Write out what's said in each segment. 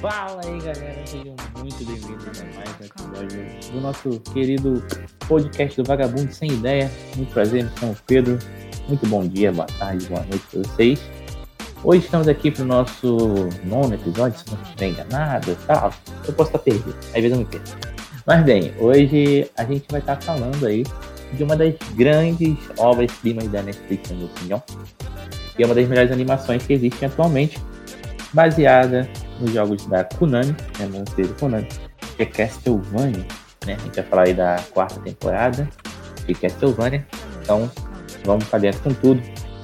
Fala aí, galera. Sejam muito bem-vindos a mais um episódio do nosso querido podcast do Vagabundo Sem Ideia. Muito prazer, me chamo Pedro. Muito bom dia, boa tarde, boa noite para vocês. Hoje estamos aqui para o nosso nono episódio, se não estiver enganado tal. Eu posso estar perdido, às vezes eu me perco. Mas bem, hoje a gente vai estar falando aí de uma das grandes obras-primas da Netflix, na minha opinião. E é uma das melhores animações que existem atualmente, baseada nos jogos da Konami, né, no do Konami, que é Castlevania. Né? A gente vai falar aí da quarta temporada de Castlevania. Então, vamos para dentro com tudo.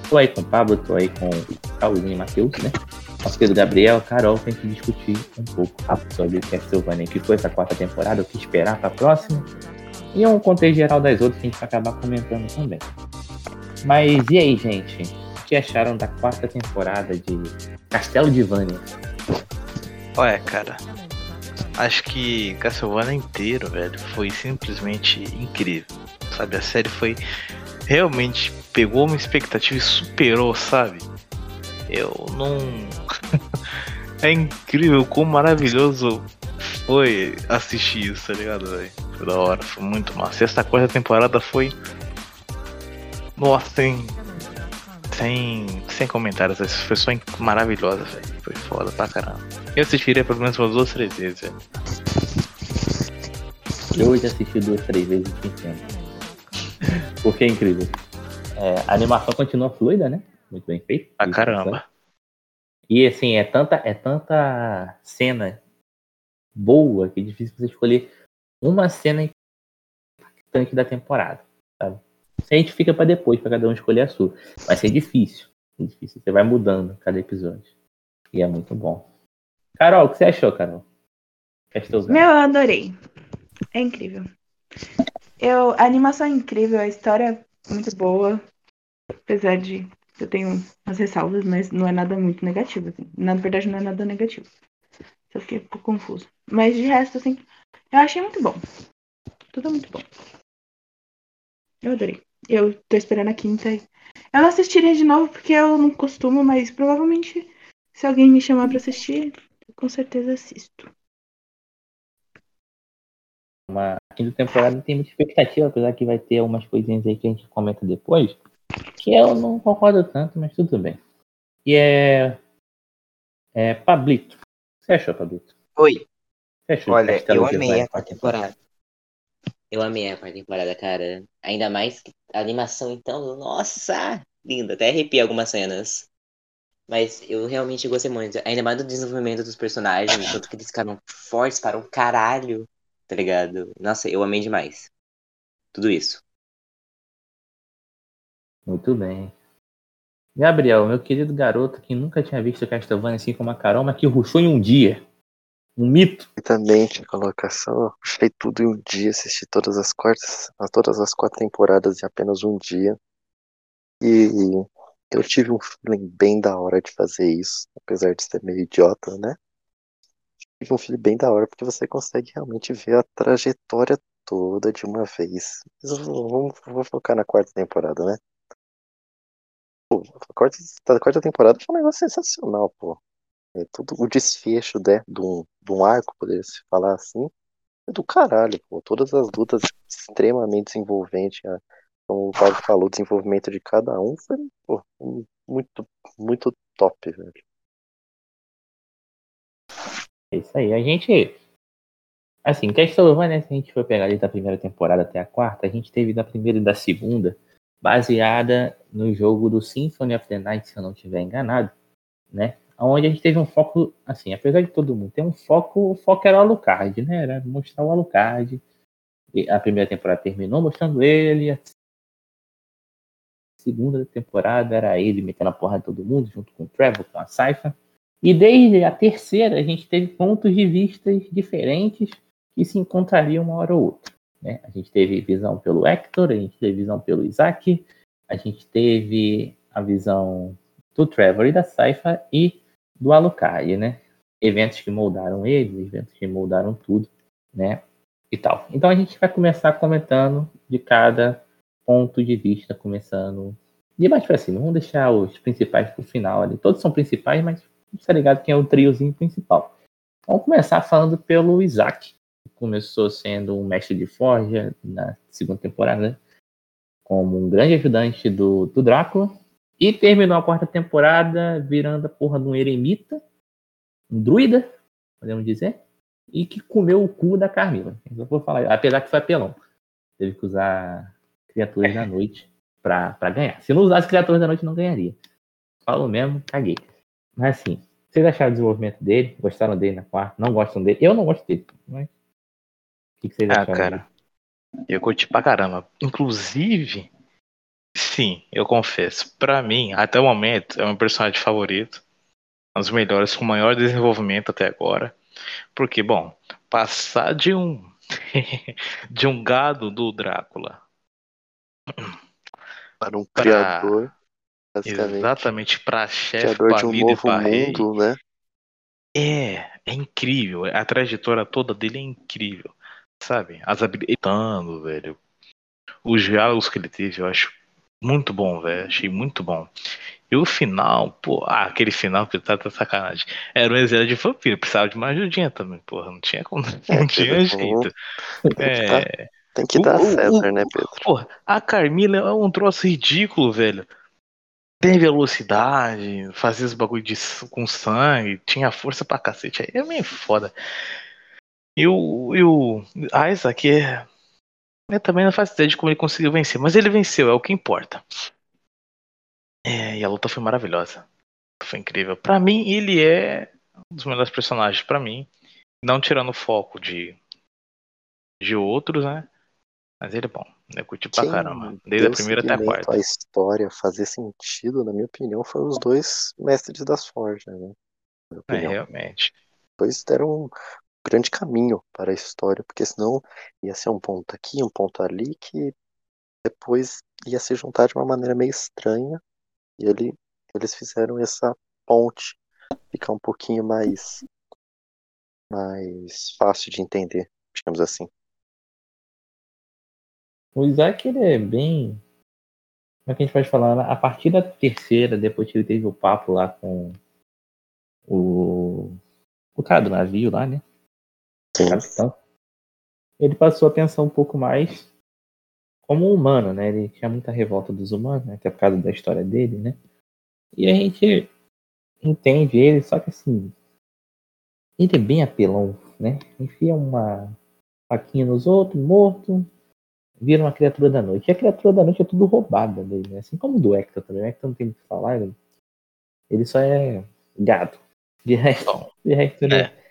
Tô aí com o Pablo, tô aí com o e Matheus, né? Nosso querido Gabriel, Carol, tem que discutir um pouco sobre Castlevania, que foi essa quarta temporada, o que esperar para a próxima. E um contexto geral das outras que a gente vai acabar comentando também. Mas e aí, gente? Que acharam da quarta temporada de Castelo de Vânia? Olha, cara, acho que Castlevania inteiro, velho, foi simplesmente incrível. Sabe, a série foi realmente pegou uma expectativa e superou, sabe? Eu não. é incrível quão maravilhoso foi assistir isso, tá ligado, velho? Foi da hora, foi muito massa. E essa quarta temporada foi. Nossa, tem. Sem, sem comentários, foi só maravilhosa, velho. Foi foda pra caramba. Eu assistiria pelo menos umas duas, três vezes, velho. Eu já assisti duas, três vezes entendo. Porque é incrível. É, a animação continua fluida, né? Muito bem feita. Ah, caramba. E assim, é tanta, é tanta cena boa que é difícil você escolher uma cena impactante da temporada. Sabe? A gente fica para depois, para cada um escolher a sua. Vai ser difícil. É difícil. Você vai mudando cada episódio. E é muito bom. Carol, o que você achou, Carol? Meu, eu adorei. É incrível. Eu, a animação é incrível, a história é muito boa. Apesar de eu tenho umas ressalvas, mas não é nada muito negativo. Assim. Na verdade, não é nada negativo. Só fiquei um pouco confuso. Mas de resto, assim, eu achei muito bom. Tudo muito bom. Eu adorei. Eu tô esperando a quinta. Eu não assistiria de novo porque eu não costumo, mas provavelmente se alguém me chamar pra assistir, eu com certeza assisto uma quinta temporada tem muita expectativa, apesar que vai ter algumas coisinhas aí que a gente comenta depois, que eu não concordo tanto, mas tudo bem. E é. É Pablito. Você achou, Pablito? Oi. Olha, eu amei a quarta temporada. Eu amei a quarta temporada, cara. Ainda mais que a animação, então, nossa! Linda, até arrepiei algumas cenas. Mas eu realmente gostei muito. Ainda mais do desenvolvimento dos personagens, tanto que eles ficaram fortes para um caralho tá ligado? Nossa, eu amei demais. Tudo isso. Muito bem. Gabriel, meu querido garoto que nunca tinha visto Castlevania assim como a Carol, mas que ruxou em um dia. Um mito. Exatamente, a colocação. Puxei tudo em um dia, assisti todas as quartas, todas as quatro temporadas em apenas um dia. E eu tive um feeling bem da hora de fazer isso, apesar de ser meio idiota, né? um filme bem da hora, porque você consegue realmente ver a trajetória toda de uma vez. Vamos, vou focar na quarta temporada, né? Pô, a quarta, a quarta temporada foi um negócio sensacional, pô. É, todo o desfecho né, de, um, de um arco, poderia se falar assim, é do caralho, pô. Todas as lutas extremamente envolventes. Né? Como o Paulo falou, o desenvolvimento de cada um foi pô, muito, muito top, velho. É isso aí. A gente. Assim, Castlevania, se a gente for pegar ali da primeira temporada até a quarta, a gente teve da primeira e da segunda, baseada no jogo do Symphony of the Night, se eu não estiver enganado, né? Onde a gente teve um foco, assim, apesar de todo mundo ter um foco, o foco era o Alucard, né? Era mostrar o Alucard. E a primeira temporada terminou mostrando ele, a segunda temporada era ele metendo a porra de todo mundo, junto com o Trevor, com a Saifa. E desde a terceira, a gente teve pontos de vista diferentes que se encontrariam uma hora ou outra. Né? A gente teve visão pelo Hector, a gente teve visão pelo Isaac, a gente teve a visão do Trevor e da Saifa e do Alucard, né? Eventos que moldaram ele, eventos que moldaram tudo, né? E tal. Então a gente vai começar comentando de cada ponto de vista, começando de mais pra cima. Vamos deixar os principais pro final ali. Todos são principais, mas tá ligado quem é o triozinho principal. Vamos começar falando pelo Isaac. Que começou sendo um mestre de forja na segunda temporada, como um grande ajudante do, do Drácula. E terminou a quarta temporada virando a porra de um eremita, um druida, podemos dizer, e que comeu o cu da Carmila. Eu vou falar, apesar que foi apelão. Teve que usar criaturas da noite pra, pra ganhar. Se não usasse criaturas da noite, não ganharia. Falou mesmo, caguei. Mas assim, vocês acharam o desenvolvimento dele? Gostaram dele na quarta? Não gostam dele? Eu não gosto dele, mas. O que, que vocês ah, acharam? cara, dele? eu curti pra caramba. Inclusive, sim, eu confesso. Pra mim, até o momento, é o meu personagem favorito. Um dos melhores, com maior desenvolvimento até agora. Porque, bom, passar de um. de um gado do Drácula. Para um pra... criador Exatamente, para chefe, de um novo mundo, né? É, é incrível. A trajetória toda dele é incrível. Sabe? As habilidades, velho. Os diálogos que ele teve, eu acho muito bom, velho. Achei muito bom. E o final, pô, ah, aquele final que tá, tá sacanagem. Era um exército de vampiro, precisava de uma ajudinha também, porra. Não tinha como. É, não tinha jeito. É. Tem que dar César, né, Pedro? Porra, a Carmila é um troço ridículo, velho tem velocidade, fazia os bagulho de, com sangue, tinha força pra cacete. Aí é meio foda. E o, e o Isaac é. Eu também não faço ideia de como ele conseguiu vencer, mas ele venceu, é o que importa. É, e a luta foi maravilhosa. Foi incrível. Para mim, ele é um dos melhores personagens para mim. Não tirando o foco de, de outros, né? Mas ele é bom. Eu curti pra Quem caramba. Desde a primeira até a quarta. A história fazer sentido, na minha opinião, foram os dois mestres das forjas, né? É, realmente. Dois deram grande caminho para a história, porque senão ia ser um ponto aqui, um ponto ali, que depois ia se juntar de uma maneira meio estranha. E ele, eles fizeram essa ponte ficar um pouquinho mais mais fácil de entender, digamos assim. O Isaac, ele é bem. Como é que a gente pode falar? A partir da terceira, depois que ele teve o papo lá com o. O cara do navio lá, né? O capitão. Ele passou a pensar um pouco mais como humano, né? Ele tinha muita revolta dos humanos, né? até por causa da história dele, né? E a gente entende ele, só que assim. Ele é bem apelão, né? Enfia uma faquinha nos outros, morto, vira uma criatura da noite. E a criatura da noite é tudo roubada dele, né? Assim como o do Hector também. O Hector não tem muito que falar, ele, ele só é gado. De resto, de resto ele, é.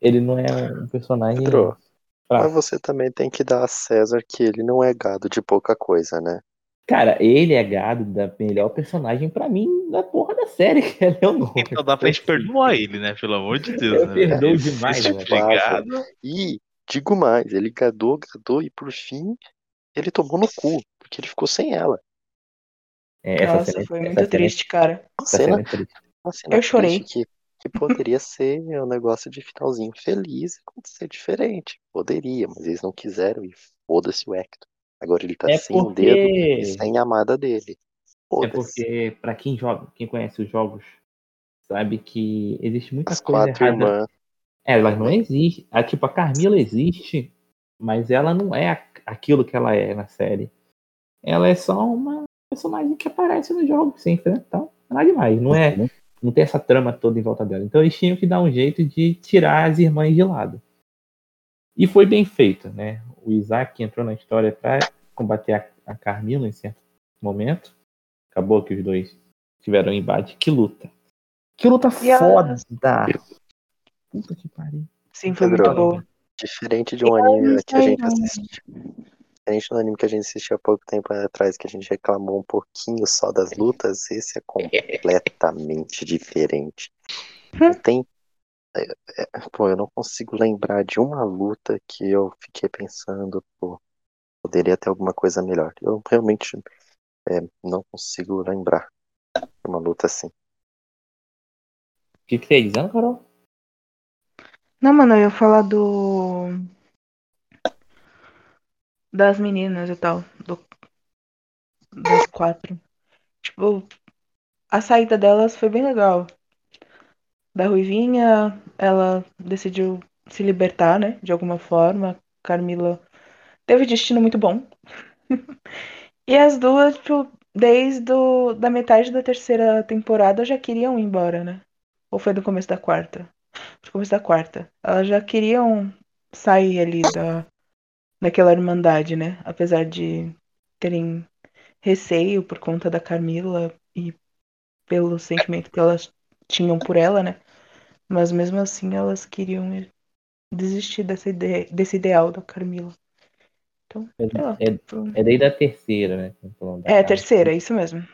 Ele não é um personagem. Pedro, mas você também tem que dar a César que ele não é gado de pouca coisa, né? Cara, ele é gado da melhor personagem para mim da porra da série, que é Leonor. Então dá pra gente perdoar ele, né? Pelo amor de Deus. Eu né? perdoo demais, né? Gado. E digo mais, ele gadou, gadou e por fim ele tomou no cu, porque ele ficou sem ela. É, Nossa, cena, foi muito triste, cara. Uma cena, cena, uma cena Eu chorei. Que, que poderia ser um negócio de finalzinho feliz e acontecer diferente. Poderia, mas eles não quiseram e foda-se o Hector. Agora ele tá é sem porque... dedo e sem amada dele. É porque, pra quem joga, quem conhece os jogos, sabe que existe muita As coisa quatro errada. Irmãs. É, elas não existem. A, tipo, a Carmila existe, mas ela não é aquilo que ela é na série. Ela é só uma personagem que aparece no jogo, você enfrenta, então, nada demais. Não é, não tem essa trama toda em volta dela. Então eles tinham que dar um jeito de tirar as irmãs de lado. E foi bem feito, né? O Isaac entrou na história para combater a, a Carmila em certo momento. Acabou que os dois tiveram um embate. Que luta! Que luta e foda! Ela... Puta que pariu. Sim, foi muito boa. Diferente de um anime que a gente assistiu. Diferente do anime que a gente assistiu há pouco tempo atrás, que a gente reclamou um pouquinho só das lutas, esse é completamente diferente. Não tem. É, é, pô, eu não consigo lembrar de uma luta que eu fiquei pensando, pô, poderia ter alguma coisa melhor. Eu realmente é, não consigo lembrar de uma luta assim. O que, que você tá dizendo, Carol? Não, mano, eu ia falar do. Das meninas e tal. Do... Das quatro. tipo, a saída delas foi bem legal. Da Ruivinha, ela decidiu se libertar, né? De alguma forma. Carmila teve destino muito bom. e as duas, tipo, desde o, da metade da terceira temporada já queriam ir embora, né? Ou foi do começo da quarta? Do começo da quarta. Elas já queriam sair ali da, daquela irmandade, né? Apesar de terem receio por conta da Carmila e pelo sentimento que elas tinham por ela, né? Mas mesmo assim elas queriam desistir dessa ideia, desse ideal da Carmila. Então, é, lá, é, é desde a terceira, né? É, a terceira, é isso mesmo.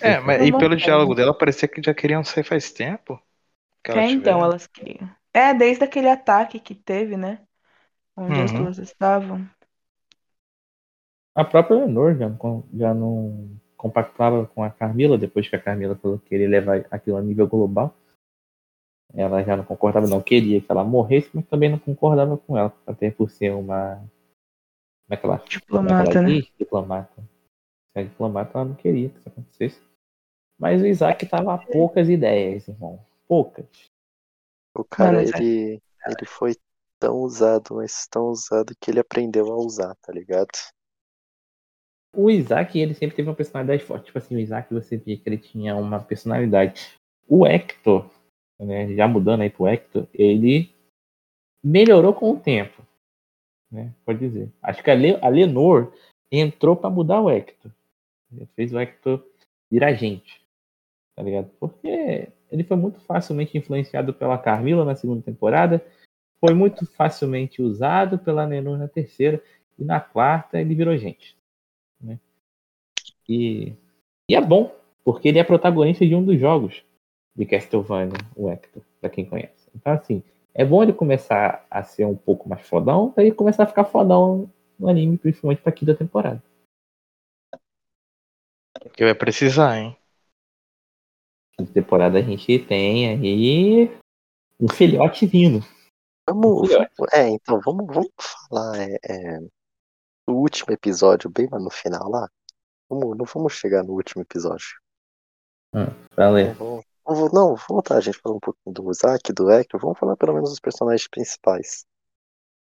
É, mas e pelo diálogo dela parecia que já queriam sair faz tempo. é, então, elas queriam. É, desde aquele ataque que teve, né? Onde uhum. as duas estavam. A própria Leonor já, já não compactuava com a Carmila, depois que a Carmila falou que queria levar aquilo a nível global. Ela já não concordava, não queria que ela morresse, mas também não concordava com ela, até por ser uma. Como é que ela, diplomata, é ela né? Diplomata. Se é diplomata, ela não queria que isso acontecesse. Mas o Isaac tava a poucas ideias, irmão. Poucas. O cara, ele, ele foi tão usado, mas tão usado que ele aprendeu a usar, tá ligado? O Isaac, ele sempre teve uma personalidade forte. Tipo assim, o Isaac, você via que ele tinha uma personalidade. O Hector, né, já mudando aí pro Hector, ele melhorou com o tempo. Né, pode dizer. Acho que a, Le, a Lenor entrou para mudar o Hector. Ele fez o Hector virar gente. Tá ligado? Porque ele foi muito facilmente influenciado pela Carmila na segunda temporada. Foi muito facilmente usado pela Lenor na terceira. E na quarta ele virou gente. Né? E, e é bom, porque ele é protagonista de um dos jogos de Castlevania, o Hector, para quem conhece. Então, assim, é bom ele começar a ser um pouco mais fodão, para ele começar a ficar fodão no anime, principalmente pra quinta temporada. Que vai precisar, hein? Quinta temporada a gente tem aí um filhote vindo. Vamos, filhote. é, então vamos, vamos falar é, é, no último episódio, bem lá no final lá. Vamos, não vamos chegar no último episódio. Hum, valeu. Vamos, vamos, não, vamos voltar, a gente falar um pouquinho do Zack, do Hector, vamos falar pelo menos dos personagens principais.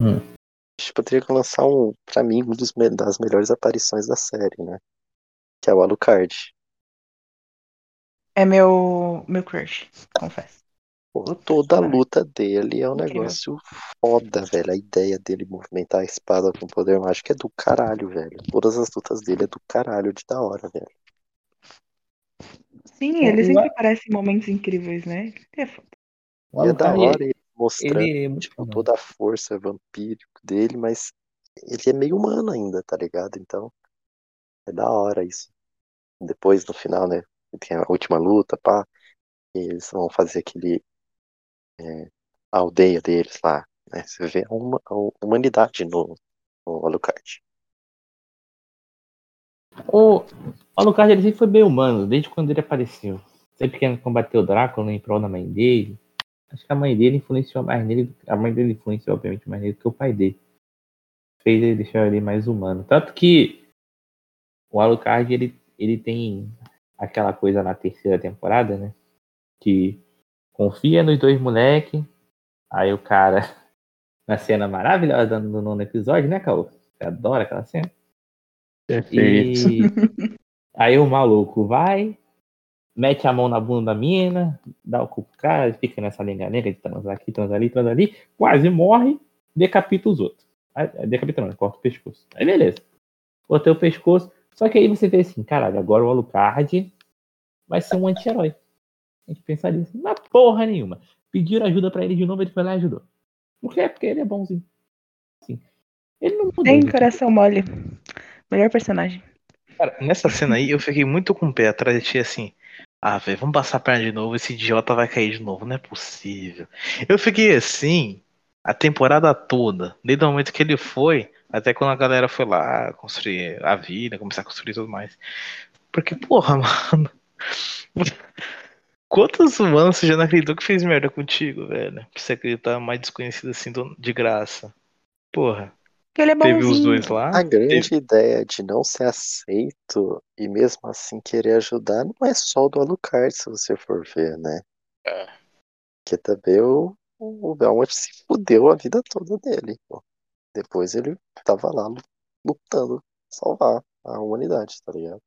Hum. A gente poderia lançar um, pra mim, um dos, das melhores aparições da série, né? Que é o Alucard. É meu, meu crush, confesso. Toda a luta dele é um negócio foda, velho. A ideia dele movimentar a espada com poder mágico é do caralho, velho. Todas as lutas dele é do caralho de da hora, velho. Sim, ele sempre aparece em momentos incríveis, né? É foda. E é da hora ele mostrando ele... É tipo, toda a força vampírica dele, mas ele é meio humano ainda, tá ligado? Então, é da hora isso. Depois, no final, né? Tem a última luta, pá. Eles vão fazer aquele é, a aldeia deles lá. Né? Você vê a, uma, a humanidade no, no Alucard. O Alucard ele sempre foi bem humano, desde quando ele apareceu. Sempre que combateu o Drácula em prol da mãe dele. Acho que a mãe dele influenciou mais nele. A mãe dele influenciou, obviamente, mais nele do que o pai dele. Fez ele deixar ele mais humano. Tanto que o Alucard ele, ele tem aquela coisa na terceira temporada, né? Que confia nos dois moleques. Aí o cara, na cena maravilhosa no nono episódio, né, Caô? Você adora aquela cena? Perfeito. E aí o maluco vai, mete a mão na bunda da mina, dá o cu pro cara, fica nessa lenga-lenga de trans aqui, trans ali, trans ali, quase morre, decapita os outros. Aí, decapita não, corta o pescoço. Aí beleza. Cortei o pescoço. Só que aí você vê assim, caralho, agora o Alucard vai ser um anti-herói. A gente pensaria assim, mas porra nenhuma. Pediram ajuda para ele de novo, ele foi lá e ajudou. Por quê? Porque ele é bonzinho. Assim, ele não mudou. Tem coração mole. Melhor personagem. Cara, nessa cena aí eu fiquei muito com o pé atrás de ti assim. Ah, velho, vamos passar a perna de novo, esse idiota vai cair de novo, não é possível. Eu fiquei assim a temporada toda, desde o momento que ele foi, até quando a galera foi lá construir a vida, começar a construir tudo mais. Porque, porra, mano. Quantos humanos você já não acreditou que fez merda contigo, velho? Pra você acreditar mais desconhecido assim de graça. Porra. Que ele é bonzinho. Teve os dois lá. A grande teve... ideia de não ser aceito e mesmo assim querer ajudar não é só o do Alucard, se você for ver, né? É. Porque também o, o Belmont se fudeu a vida toda dele. Pô. Depois ele tava lá lutando, salvar a humanidade, tá ligado?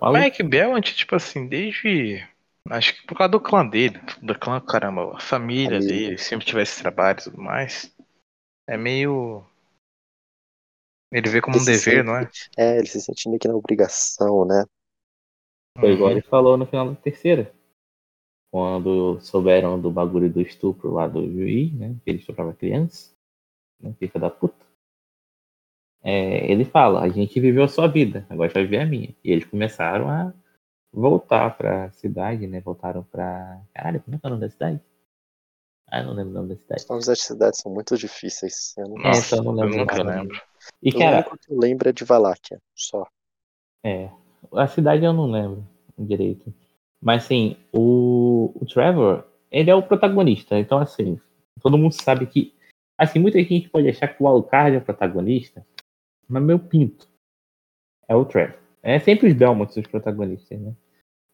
O Mike Belmont, tipo assim, desde. Acho que por causa do clã dele, do clã, caramba, a família dele, sempre tivesse trabalho e tudo mais. É meio. Ele vê como ele um dever, sente, não é? É, ele se sente meio que na obrigação, né? Foi igual ele falou no final da terceira. Quando souberam do bagulho do estupro lá do juiz, né? Que ele estuprava criança. Né, filha da puta. É, ele fala, a gente viveu a sua vida, agora vai viver a minha. E eles começaram a voltar pra cidade, né? Voltaram pra. Caralho, como é que é o nome da cidade? Ah, não lembro o nome da cidade. Os nomes das cidades são muito difíceis. Eu não, é, então eu não lembro. Eu nunca lembro. E, cara, o que eu lembro é de Valáquia, só. É. A cidade eu não lembro direito. Mas, assim, o, o Trevor, ele é o protagonista. Então, assim, todo mundo sabe que. Assim, muita gente pode achar que o Alucard é o protagonista, mas meu pinto é o Trevor. É sempre os Belmonts os protagonistas, né?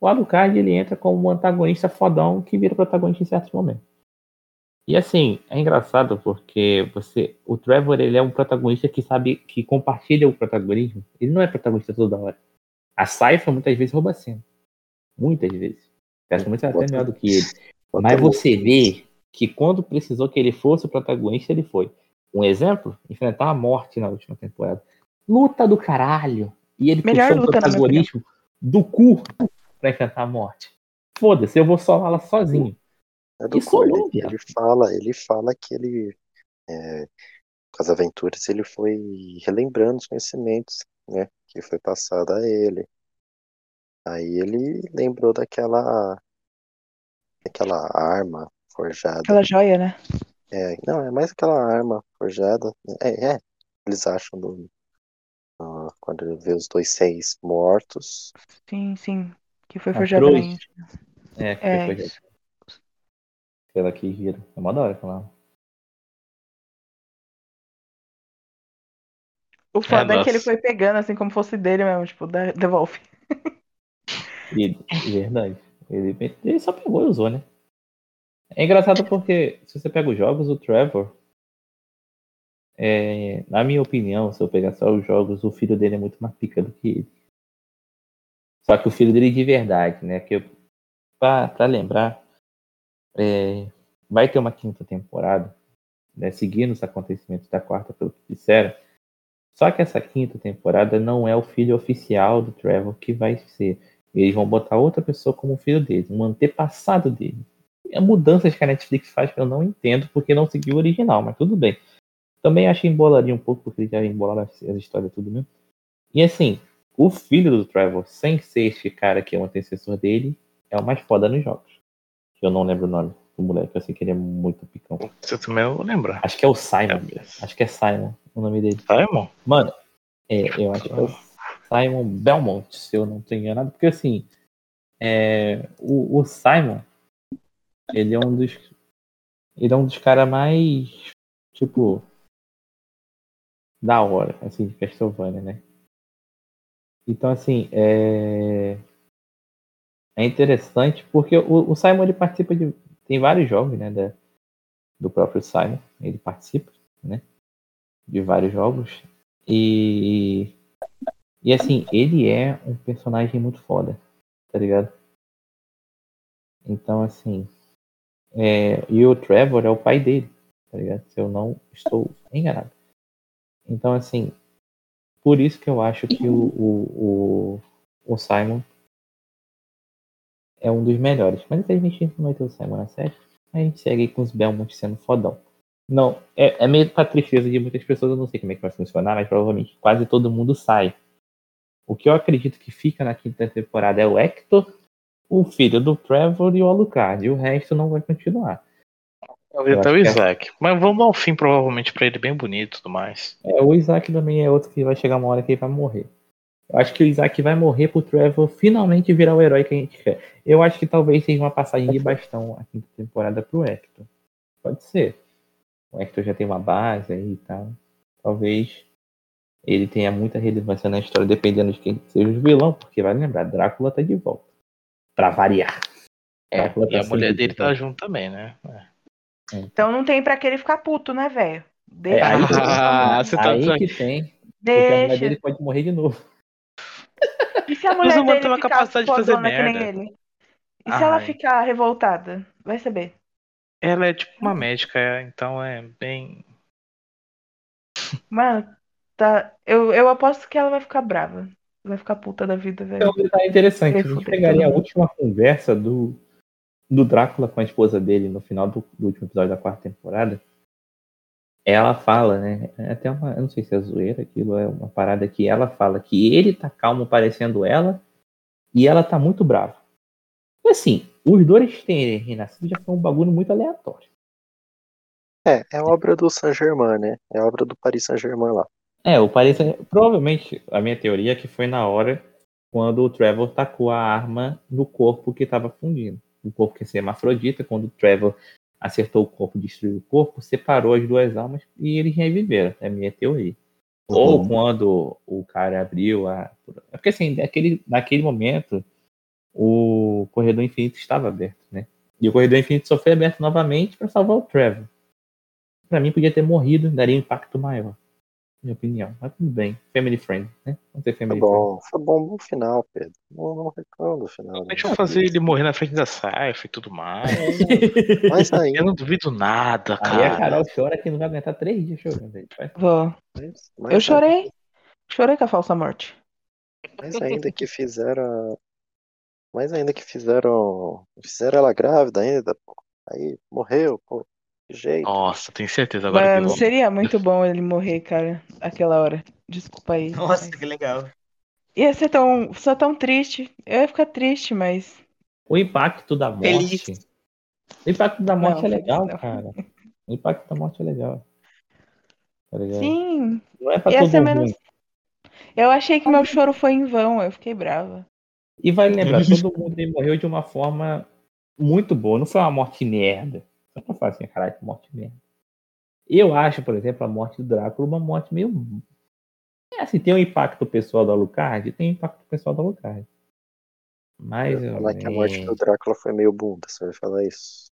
O Alucard, ele entra como um antagonista fodão que vira protagonista em certos momentos. E assim, é engraçado porque você, o Trevor, ele é um protagonista que sabe que compartilha o protagonismo. Ele não é protagonista toda hora. A Saifa muitas vezes rouba a cena. Muitas vezes. Essa muito até melhor do que ele. Mas você vê que quando precisou que ele fosse o protagonista, ele foi. Um exemplo, enfrentar a morte na última temporada. Luta do caralho. E ele Melhor puxou o protagonismo do cu pra enfrentar a morte. Foda-se, eu vou solá-la sozinho. É do Isso ele, ele fala, ele fala que ele é, com as aventuras ele foi relembrando os conhecimentos, né, que foi passado a ele. Aí ele lembrou daquela daquela arma forjada. Aquela joia, né? É, não, é mais aquela arma forjada. É, é. Eles acham do, uh, quando ele vê os dois seis mortos. Sim, sim. Que foi forjada na Índia. É, que é, foi forjada. Aquela que gira. É uma da hora aquela. O foda é, é que ele foi pegando assim como fosse dele mesmo, tipo, devolve. E, verdade. Ele, ele só pegou e usou, né? É engraçado porque se você pega os jogos, o Trevor, é, na minha opinião, se eu pegar só os jogos, o filho dele é muito mais pica do que ele. Só que o filho dele de verdade, né? Que para lembrar, é, vai ter uma quinta temporada, né, seguindo os acontecimentos da quarta, pelo que disseram. Só que essa quinta temporada não é o filho oficial do Trevor que vai ser. Eles vão botar outra pessoa como filho dele, um antepassado dele. É mudanças que a Netflix faz que eu não entendo porque não seguiu o original, mas tudo bem. Também acho embolaria um pouco porque já embolaram as histórias tudo mesmo. E assim, o filho do Trevor, sem ser este cara que é o antecessor dele, é o mais foda nos jogos eu não lembro o nome do moleque, eu sei que ele é muito picão. Você também eu lembro. Acho que é o Simon. É acho que é Simon o nome dele. Simon? Mano, é, eu acho que é o Simon Belmont, se eu não tenho enganado, porque assim, é, o, o Simon, ele é um dos. Ele é um dos caras mais. Tipo. Da hora, assim, de Castlevania, né? Então, assim, é é interessante porque o, o, Simon ele participa de tem vários jogos, né, da, do próprio Simon, ele participa, né, de vários jogos e e assim ele é um personagem muito foda, tá ligado? Então assim é, e o Trevor é o pai dele, tá ligado? Se eu não estou enganado. Então assim por isso que eu acho que o, o, o, o Simon é um dos melhores. Mas a gente não vai ter o Simon na série. A gente segue com os Belmont sendo fodão. Não, é, é meio pra tristeza de muitas pessoas, eu não sei como é que vai funcionar, mas provavelmente quase todo mundo sai. O que eu acredito que fica na quinta temporada é o Hector, o filho do Trevor e o Alucard. E o resto não vai continuar. Até o é Isaac. É... Mas vamos dar um fim, provavelmente, pra ele bem bonito e tudo mais. É, o Isaac também é outro que vai chegar uma hora que ele vai morrer. Eu acho que o Isaac vai morrer pro Trevor finalmente virar o herói que a gente quer. Eu acho que talvez seja uma passagem de bastão a quinta temporada pro Hector. Pode ser. o Hector já tem uma base aí e tal. Talvez ele tenha muita relevância na história, dependendo de quem seja o vilão, porque vai lembrar, Drácula tá de volta. Pra variar. É, tá e a mulher dele tá junto também, né? É. Então não tem pra que ele ficar puto, né, velho? É, aí, ah, você tá aí que tem. Deixa. Porque a mulher dele pode morrer de novo. E se a mulher dele tem uma capacidade de fazer merda. E se ela ficar revoltada? Vai saber. Ela é tipo uma médica, então é bem. Mano, tá. Eu, eu aposto que ela vai ficar brava. Vai ficar puta da vida, velho. Então, tá interessante. A gente pegaria a última conversa do, do Drácula com a esposa dele no final do, do último episódio da quarta temporada. Ela fala, né? É até uma. Eu não sei se é zoeira aquilo, é uma parada que ela fala que ele tá calmo parecendo ela e ela tá muito brava. E assim, os dois terem renascido já foi um bagulho muito aleatório. É, é obra do Saint-Germain, né? É obra do Paris Saint-Germain lá. É, o Paris Provavelmente, a minha teoria é que foi na hora quando o Trevor tacou a arma no corpo que estava fundindo. O corpo que é hermafrodita, quando o Trevor acertou o corpo, destruiu o corpo, separou as duas almas e eles reviveram. É a minha teoria. Uhum. Ou quando o cara abriu a. É porque assim, naquele, naquele momento o Corredor Infinito estava aberto, né? E o Corredor Infinito só foi aberto novamente para salvar o Trevor. Para mim, podia ter morrido, daria um impacto maior. Minha opinião. Mas tudo bem. Family friend, né? Vamos ter family foi bom, friend. Foi bom no final, Pedro. Não, não reclamo do final. Deixa eu fazer ele morrer na frente da Saifa e tudo mais. Mas aí. Eu não duvido nada, cara. Aí a Carol chora que não vai aguentar três dias chorando. Vou. eu chorei. Chorei com a falsa morte. Mas ainda que fizeram mas ainda que fizeram. Fizeram ela grávida ainda, pô. Aí morreu, pô. Jeito. Nossa, tenho certeza agora. Mano, que seria muito bom ele morrer, cara, aquela hora. Desculpa aí. Nossa, mas... que legal. Ia ser tão, só tão triste. Eu ia ficar triste, mas. O impacto da morte. Feliz. O impacto da morte não, é legal, não. cara. O impacto da morte é legal. Tá Sim. Não é pra ia todo mundo. Menos... Eu achei que meu choro foi em vão, eu fiquei brava. E vai lembrar, todo mundo morreu de uma forma muito boa. Não foi uma morte merda. Só pra falar assim, caralho, que morte merda. Eu acho, por exemplo, a morte do Drácula uma morte meio. É assim, tem um impacto pessoal do Alucard? Tem um impacto pessoal do Alucard. Mas. Eu falar que a morte do Drácula foi meio bunda, você vai falar isso.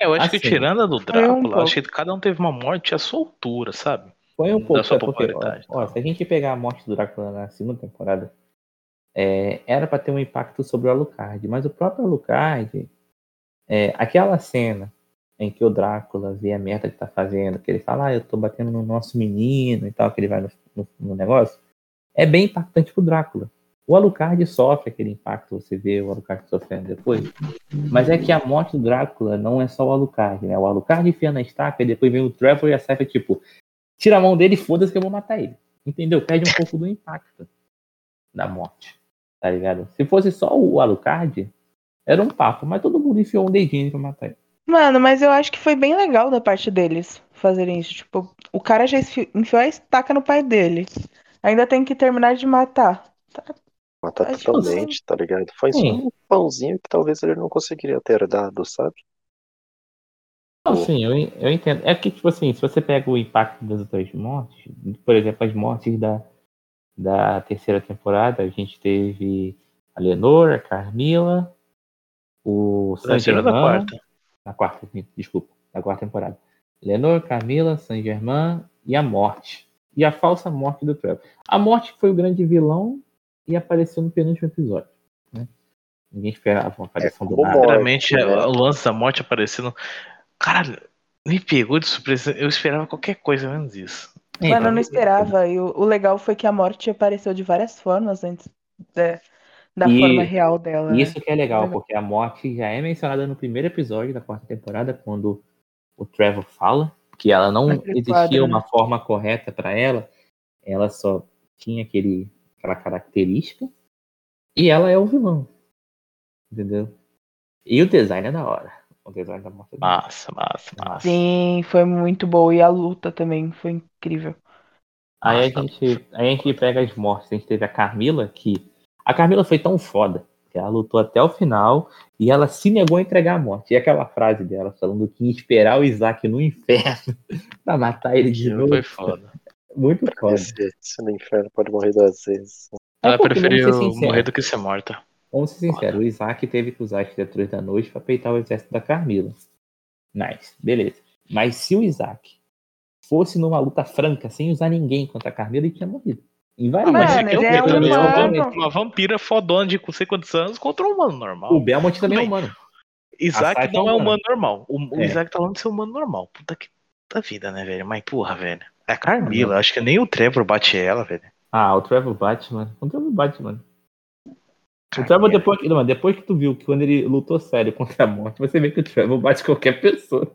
É, eu acho assim, que tirando a do Drácula, um acho que cada um teve uma morte à sua altura, sabe? Foi um pouco, da sua popularidade. Porque, ó, ó, se a gente pegar a morte do Drácula na segunda temporada, é, era para ter um impacto sobre o Alucard, mas o próprio Alucard, é, aquela cena em que o Drácula vê a merda que tá fazendo, que ele fala, ah, eu tô batendo no nosso menino e tal, que ele vai no, no, no negócio, é bem impactante pro Drácula. O Alucard sofre aquele impacto, você vê o Alucard sofrendo depois. Mas é que a morte do Drácula não é só o Alucard, né? O Alucard enfia na estaca e depois vem o Trevor e a Cypher, tipo, tira a mão dele e foda-se que eu vou matar ele. Entendeu? Perde um pouco do impacto da morte tá ligado? Se fosse só o Alucard, era um papo, mas todo mundo enfiou um dedinho pra matar ele. Mano, mas eu acho que foi bem legal da parte deles fazerem isso. Tipo, o cara já enfiou a estaca no pai dele. Ainda tem que terminar de matar. Tá, matar tá totalmente, tá ligado? Foi só um pãozinho que talvez ele não conseguiria ter dado, sabe? Não, sim, eu, eu entendo. É que, tipo assim, se você pega o impacto das outras mortes, por exemplo, as mortes da, da terceira temporada, a gente teve a Lenor, a Carmila, o Germain. Da quarta. Na quarta, desculpa, na quarta temporada. Lenor, Carmila, Saint Germain e a Morte. E a falsa morte do Trevor. A Morte foi o grande vilão e apareceu no penúltimo episódio. Né? Ninguém esperava uma aparição é, do nada. Realmente, né? o lance da morte aparecendo. Cara, me pegou de surpresa. Eu esperava qualquer coisa menos isso. Mano, eu não esperava. E o, legal foi que a morte apareceu de várias formas antes da, da e forma real dela. Isso né? que é legal, porque a morte já é mencionada no primeiro episódio da quarta temporada, quando o Trevor fala que ela não existia uma forma correta para ela, ela só tinha aquele, aquela característica, e ela é o vilão. Entendeu? E o design é da hora. O design da morte. Massa, massa, massa. Sim, foi muito boa. E a luta também foi incrível. Aí a, gente, aí a gente pega as mortes. A gente teve a Carmila, que. A Carmila foi tão foda que ela lutou até o final e ela se negou a entregar a morte. E aquela frase dela falando que ia esperar o Isaac no inferno pra matar ele de novo. Foi foda. Muito foda. Se, se no inferno pode morrer duas vezes. Ela é preferiu morrer do que ser morta. Vamos ser sinceros, o Isaac teve que usar as criaturas da noite para peitar o exército da Carmila. Nice, beleza. Mas se o Isaac fosse numa luta franca, sem usar ninguém contra a Carmila, ele tinha morrido. Mano, ele é humano. Uma vampira fodona de não sei quantos anos contra um humano normal. O Belmont também é humano. Isaac não é humano normal. O, o é. Isaac tá falando de ser humano normal. Puta que da vida, né, velho? Mas porra, velho. É a Carmila. Acho que nem o Trevor bate ela, velho. Ah, o Trevor bate, mano. O Trevor bate, mano. O Trevor, depois, não, depois que tu viu que quando ele lutou sério contra a morte, você vê que o Trevor bate qualquer pessoa.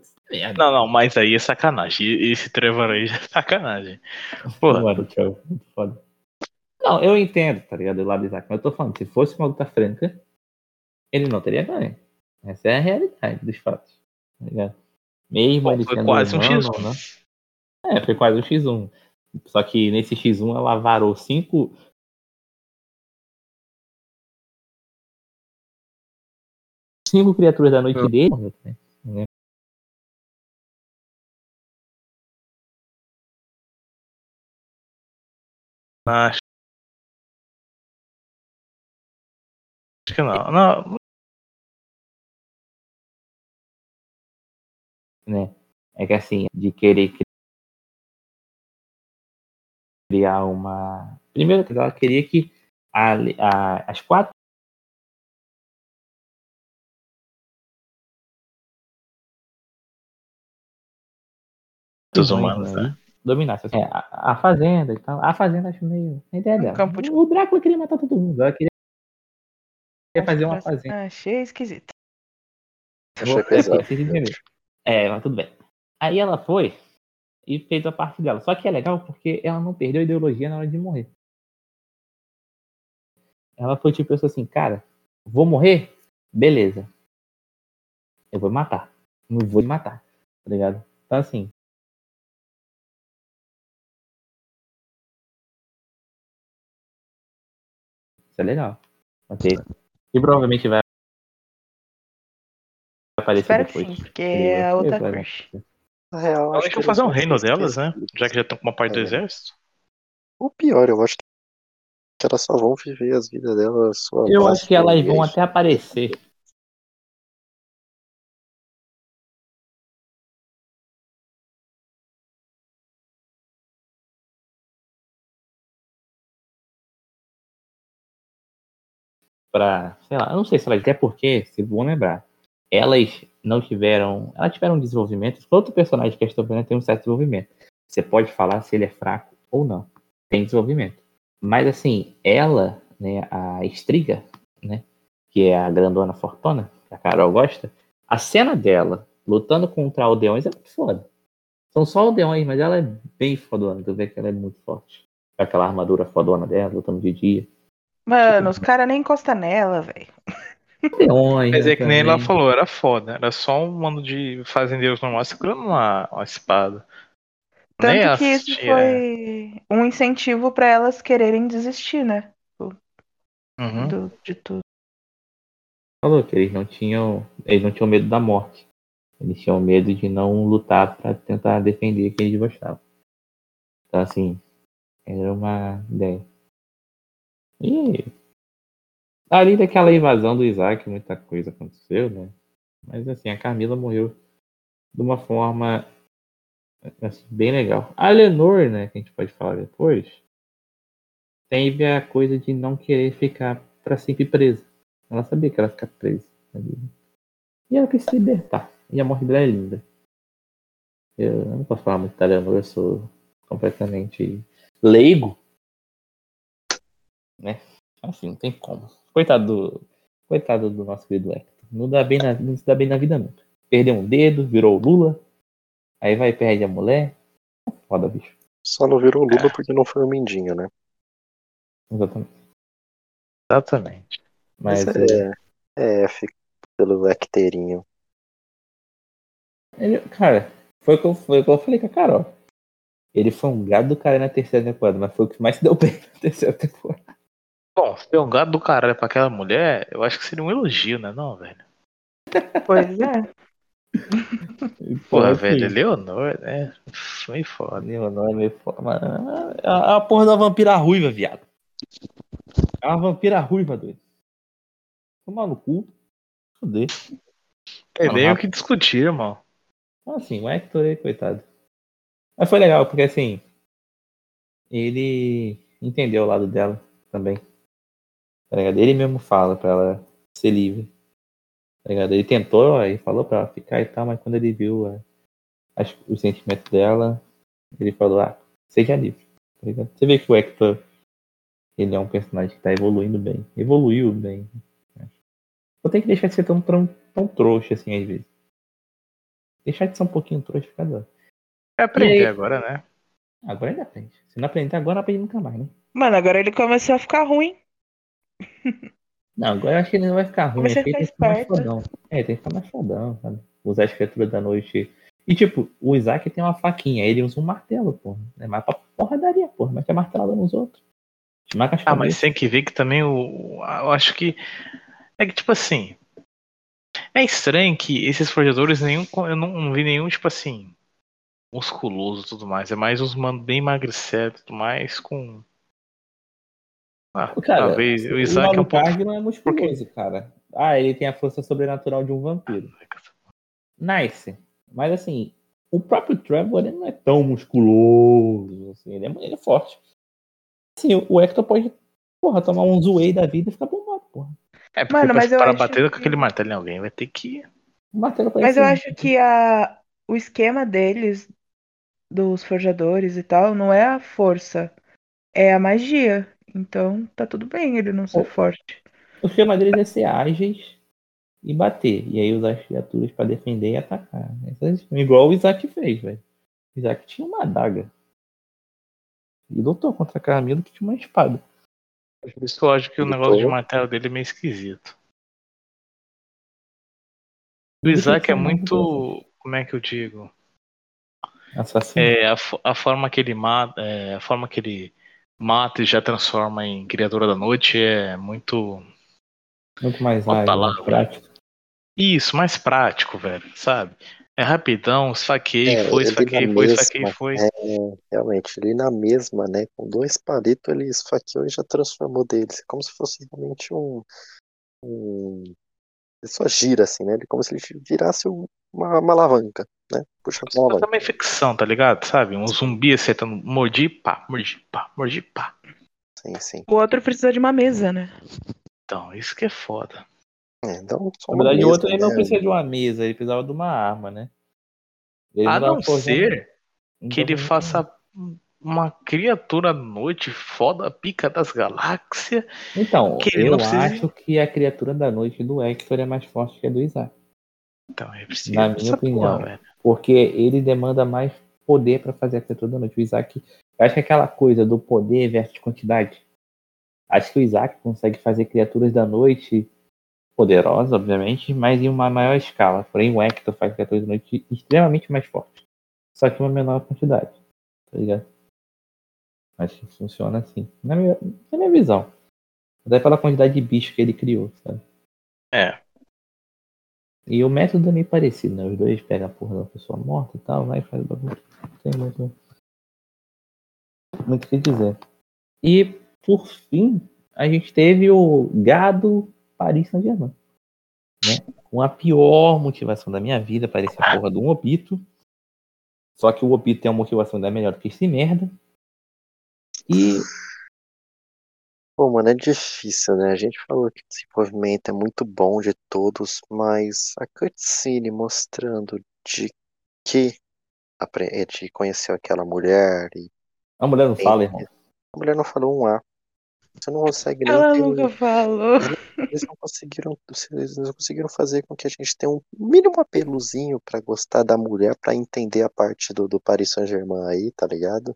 Não, não, mas aí é sacanagem. Esse Trevor aí já é sacanagem. Porra. Mano, o Trevor, muito foda. Não, eu entendo, tá ligado? Do lado do Isaac, mas eu tô falando, se fosse uma luta franca, ele não teria ganho. Essa é a realidade dos fatos. Tá ligado? Mesmo Bom, ele foi quase um X1. Né? É, foi quase um X1. Só que nesse X1 ela varou cinco. Cinco criaturas da noite dele. Né? Acho que não. não. Né? É que assim, de querer criar uma. Primeiro, ela queria que a, a, as quatro dos humanos, né? Dominasse assim, a, a, fazenda e tal. A fazenda acho meio. A ideia dela. Um de... O Drácula queria matar todo mundo. Ela queria fazer uma fazenda. Achei esquisito. Achei pesado. É, mas tudo bem. Aí ela foi e fez a parte dela. Só que é legal porque ela não perdeu a ideologia na hora de morrer. Ela foi tipo assim, cara, vou morrer? Beleza. Eu vou matar. Não vou matar. Tá ligado? Então assim. Isso é legal. Ok. E provavelmente vai aparecer Espero depois. Sim, porque é a outra crush. Real, acho que vou fazer um reino delas, né? Já que já estão com uma parte é. do exército. O pior, eu acho que elas só vão viver as vidas delas. Eu acho que elas vão até aparecer. Pra, sei lá, eu não sei se elas até porque, se vão lembrar, elas não tiveram. Elas tiveram desenvolvimento. Todo personagem que estão vendo tem um certo desenvolvimento. Você pode falar se ele é fraco ou não. Tem desenvolvimento. Mas assim, ela, né, a Estriga, né, que é a grandona fortuna, que a Carol gosta, a cena dela lutando contra aldeões é muito foda. São só aldeões, mas ela é bem fodona. Tu vê que ela é muito forte. Aquela armadura fodona dela, lutando de dia. Mano, os caras nem encostam nela, velho. Mas é que nem ela falou, era foda. Era só um mano de fazendeiros normais segurando uma, uma espada. Tanto nem que isso foi um incentivo para elas quererem desistir, né? Uhum. Do, de tudo. Falou que eles não tinham. Eles não tinham medo da morte. Eles tinham medo de não lutar para tentar defender quem eles gostavam. Então assim, era uma ideia. E Ali daquela invasão do Isaac, muita coisa aconteceu, né? Mas assim, a Camila morreu de uma forma assim, bem legal. A Lenor, né, que a gente pode falar depois, teve a coisa de não querer ficar para sempre presa. Ela sabia que ela ia ficar presa. Ali. E ela quis se libertar. E a morte dela é linda. Eu não posso falar muito da Lenor, eu sou completamente leigo. Né? Assim, não tem como. Coitado do, coitado do nosso querido Hector. Não, dá bem na, não se dá bem na vida nunca. Perdeu um dedo, virou Lula. Aí vai e perde a mulher. Foda, bicho. Só não virou Lula porque não foi o Mindinho, né? Exatamente. Exatamente. Mas, Mas é, é, F pelo Hecterinho. Ele, cara, foi o que, eu, foi o que eu falei com a Carol. Ele foi um gado do cara na terceira temporada, mas foi o que mais deu bem na terceira temporada. Bom, ser um gato do caralho pra aquela mulher, eu acho que seria um elogio, né, não, velho? Pois é. Porra, velho, Leonor, né? Meio foda. Leonor é meio foda. Mas... É a, a porra da vampira ruiva, viado. É uma vampira ruiva, doido. Tomar no cu. Foder. Tem nem o que discutir, irmão. Assim, o Hector aí, coitado. Mas foi legal, porque assim. Ele entendeu o lado dela também. Tá ligado? Ele mesmo fala pra ela ser livre. Tá ligado? Ele tentou e falou pra ela ficar e tal, mas quando ele viu a, as, os sentimentos dela, ele falou, ah, seja livre. Tá ligado? Você vê que o Hector ele é um personagem que tá evoluindo bem. Evoluiu bem. Eu tenho que deixar de ser tão, tão, tão trouxa assim às vezes. Deixar de ser um pouquinho trouxa fica dando. É aprender aí, agora, né? Agora ele aprende. Se não aprender agora, não aprende nunca mais, né? Mano, agora ele começou a ficar ruim. Não, agora eu acho que ele não vai ficar ruim. Ele tem que ficar mais fodão. É, tem que ficar mais fodão, sabe? Usar as criaturas da noite. E tipo, o Isaac tem uma faquinha, ele usa um martelo, porra. É mais pra porradaria, porra. Mas que é martelada nos outros. Ah, mas tem que ver que também o. Eu acho que. É que, tipo assim. É estranho que esses forjadores, nenhum. Eu não, não vi nenhum, tipo assim. Musculoso e tudo mais. É mais uns mano bem emagrecidos, tudo mais com. Ah, cara, talvez o Isaac o é um pouco. não é musculoso, cara. Ah, ele tem a força sobrenatural de um vampiro. Nice. Mas assim, o próprio Trevor ele não é tão musculoso. Assim, ele, é, ele é forte. Assim, o Hector pode, porra, tomar um zoei da vida e ficar bombado, porra. É, porque Mano, mas para bater que... com aquele martelo em alguém vai ter que. Mas eu acho que a, o esquema deles, dos forjadores e tal, não é a força, é a magia. Então tá tudo bem ele não ser o, forte. O esquema deles é ser ágeis e bater. E aí usar as criaturas para defender e atacar. Igual o Isaac fez, velho. O Isaac tinha uma adaga. E lutou contra Carmelo que tinha uma espada. Por isso eu acho que o negócio de martelo dele é meio esquisito. O Isaac é muito. Como é que eu digo? Assassino. É, a, a forma que ele mata. É, a forma que ele mata e já transforma em criatura da noite é muito. Muito mais ágil, mais prático. Isso, mais prático, velho, sabe? É rapidão, esfaquei, é, foi, esfaquei, foi, esfaquei, foi. É, realmente, ele na mesma, né? Com dois palitos, ele esfaqueou e já transformou deles. Como se fosse realmente um. um... Ele só gira assim, né? Ele, como se ele virasse uma, uma alavanca, né? Puxa uma alavanca. também ficção, tá ligado? Sabe? Um zumbi acertando, mordi, pá, mordi, pá, mordi, pá. Sim, sim. O outro precisa de uma mesa, né? Então, isso que é foda. É, então, Na verdade, o outro ele não né? precisa de uma mesa, ele precisava de uma arma, né? Ele a não ser que ele faça uma criatura à noite foda, pica das galáxias. Então, eu acho que a criatura da noite do Hector é mais forte que a do Isaac. Então, é preciso Na minha opinião. Porra, porque ele demanda mais poder para fazer a criatura da noite. O Isaac. Acho que aquela coisa do poder versus quantidade. Acho que o Isaac consegue fazer criaturas da noite poderosa, obviamente, mas em uma maior escala. Porém, o Hector faz criaturas de noite extremamente mais fortes. Só que uma menor quantidade. Tá ligado? Acho que funciona assim. Na minha, na minha visão. Até pela quantidade de bicho que ele criou, sabe? É. E o método é meio parecido, né? Os dois pegam a porra da pessoa morta e tal, vai e faz o bagulho. Tem muito. O que dizer. E, por fim, a gente teve o gado Paris Saint-Germain. Né? Com a pior motivação da minha vida, parecia a porra de um Obito. Só que o Obito tem uma motivação da melhor do que esse merda. E. Pô, mano, é difícil, né? A gente falou que o desenvolvimento é muito bom de todos, mas a cutscene mostrando de que de conheceu aquela mulher e. A mulher não fala, irmão. A mulher não falou um A. Você não consegue nem. Ela ter... nunca falou. Eles não conseguiram, eles não conseguiram fazer com que a gente tenha um mínimo apelozinho para gostar da mulher, para entender a parte do, do Paris Saint-Germain aí, tá ligado?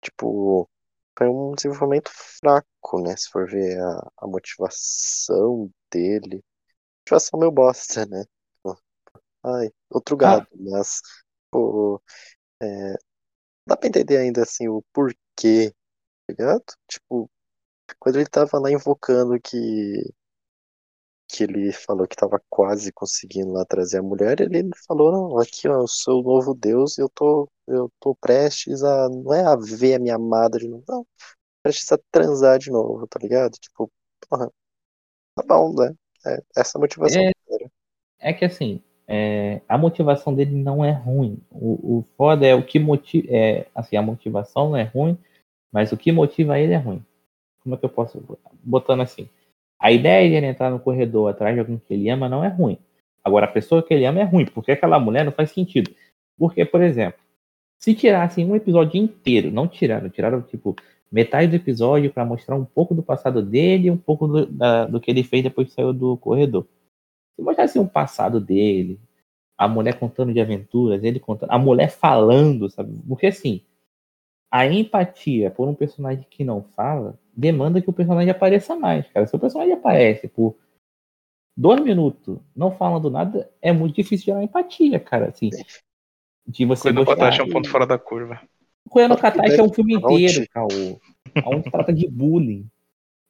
Tipo, foi um desenvolvimento fraco, né? Se for ver a, a motivação dele. Motivação meu bosta, né? Ai, outro ah. gado, ah. mas, pô, é, dá pra entender ainda assim o porquê, tá ligado? Tipo, Quando ele tava lá invocando que que ele falou que estava quase conseguindo lá trazer a mulher, ele falou, não, aqui ó, eu sou o novo Deus, eu tô, eu tô prestes a, não é a ver a minha amada de novo, não, prestes a transar de novo, tá ligado? Tipo, porra, tá bom, né? É, essa motivação. É, é que assim, é, a motivação dele não é ruim. O, o foda é o que motiva. É, assim, a motivação não é ruim, mas o que motiva ele é ruim. Como é que eu posso. Botando assim. A ideia de ele entrar no corredor atrás de alguém que ele ama não é ruim. Agora, a pessoa que ele ama é ruim, porque aquela mulher não faz sentido. Porque, por exemplo, se tirassem um episódio inteiro, não tiraram, tiraram tipo metade do episódio para mostrar um pouco do passado dele um pouco do, da, do que ele fez depois que saiu do corredor. Se mostrasse um passado dele, a mulher contando de aventuras, ele contando, a mulher falando, sabe? Porque assim, a empatia por um personagem que não fala demanda que o personagem apareça mais, cara. Se o personagem aparece por dois minutos não falando nada, é muito difícil gerar empatia, cara. Assim, de você Coelho Katashi é um ponto fora da curva. Coelho Katashi é um filme inteiro, Caô. Onde trata de bullying.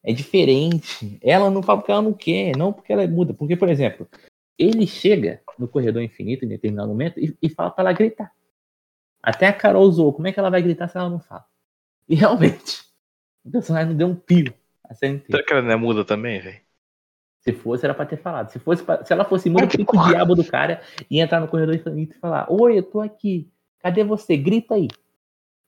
É diferente. Ela não fala porque ela não quer, não porque ela muda. Porque, por exemplo, ele chega no corredor infinito em determinado momento e, e fala para ela gritar. Até a Carol usou. Como é que ela vai gritar se ela não fala? E realmente, o personagem não deu um pio. Será que ela não é muda também, velho? Se fosse, era pra ter falado. Se, fosse pra... se ela fosse muda, fica o diabo do cara e entrar no corredor e falar: Oi, eu tô aqui. Cadê você? Grita aí.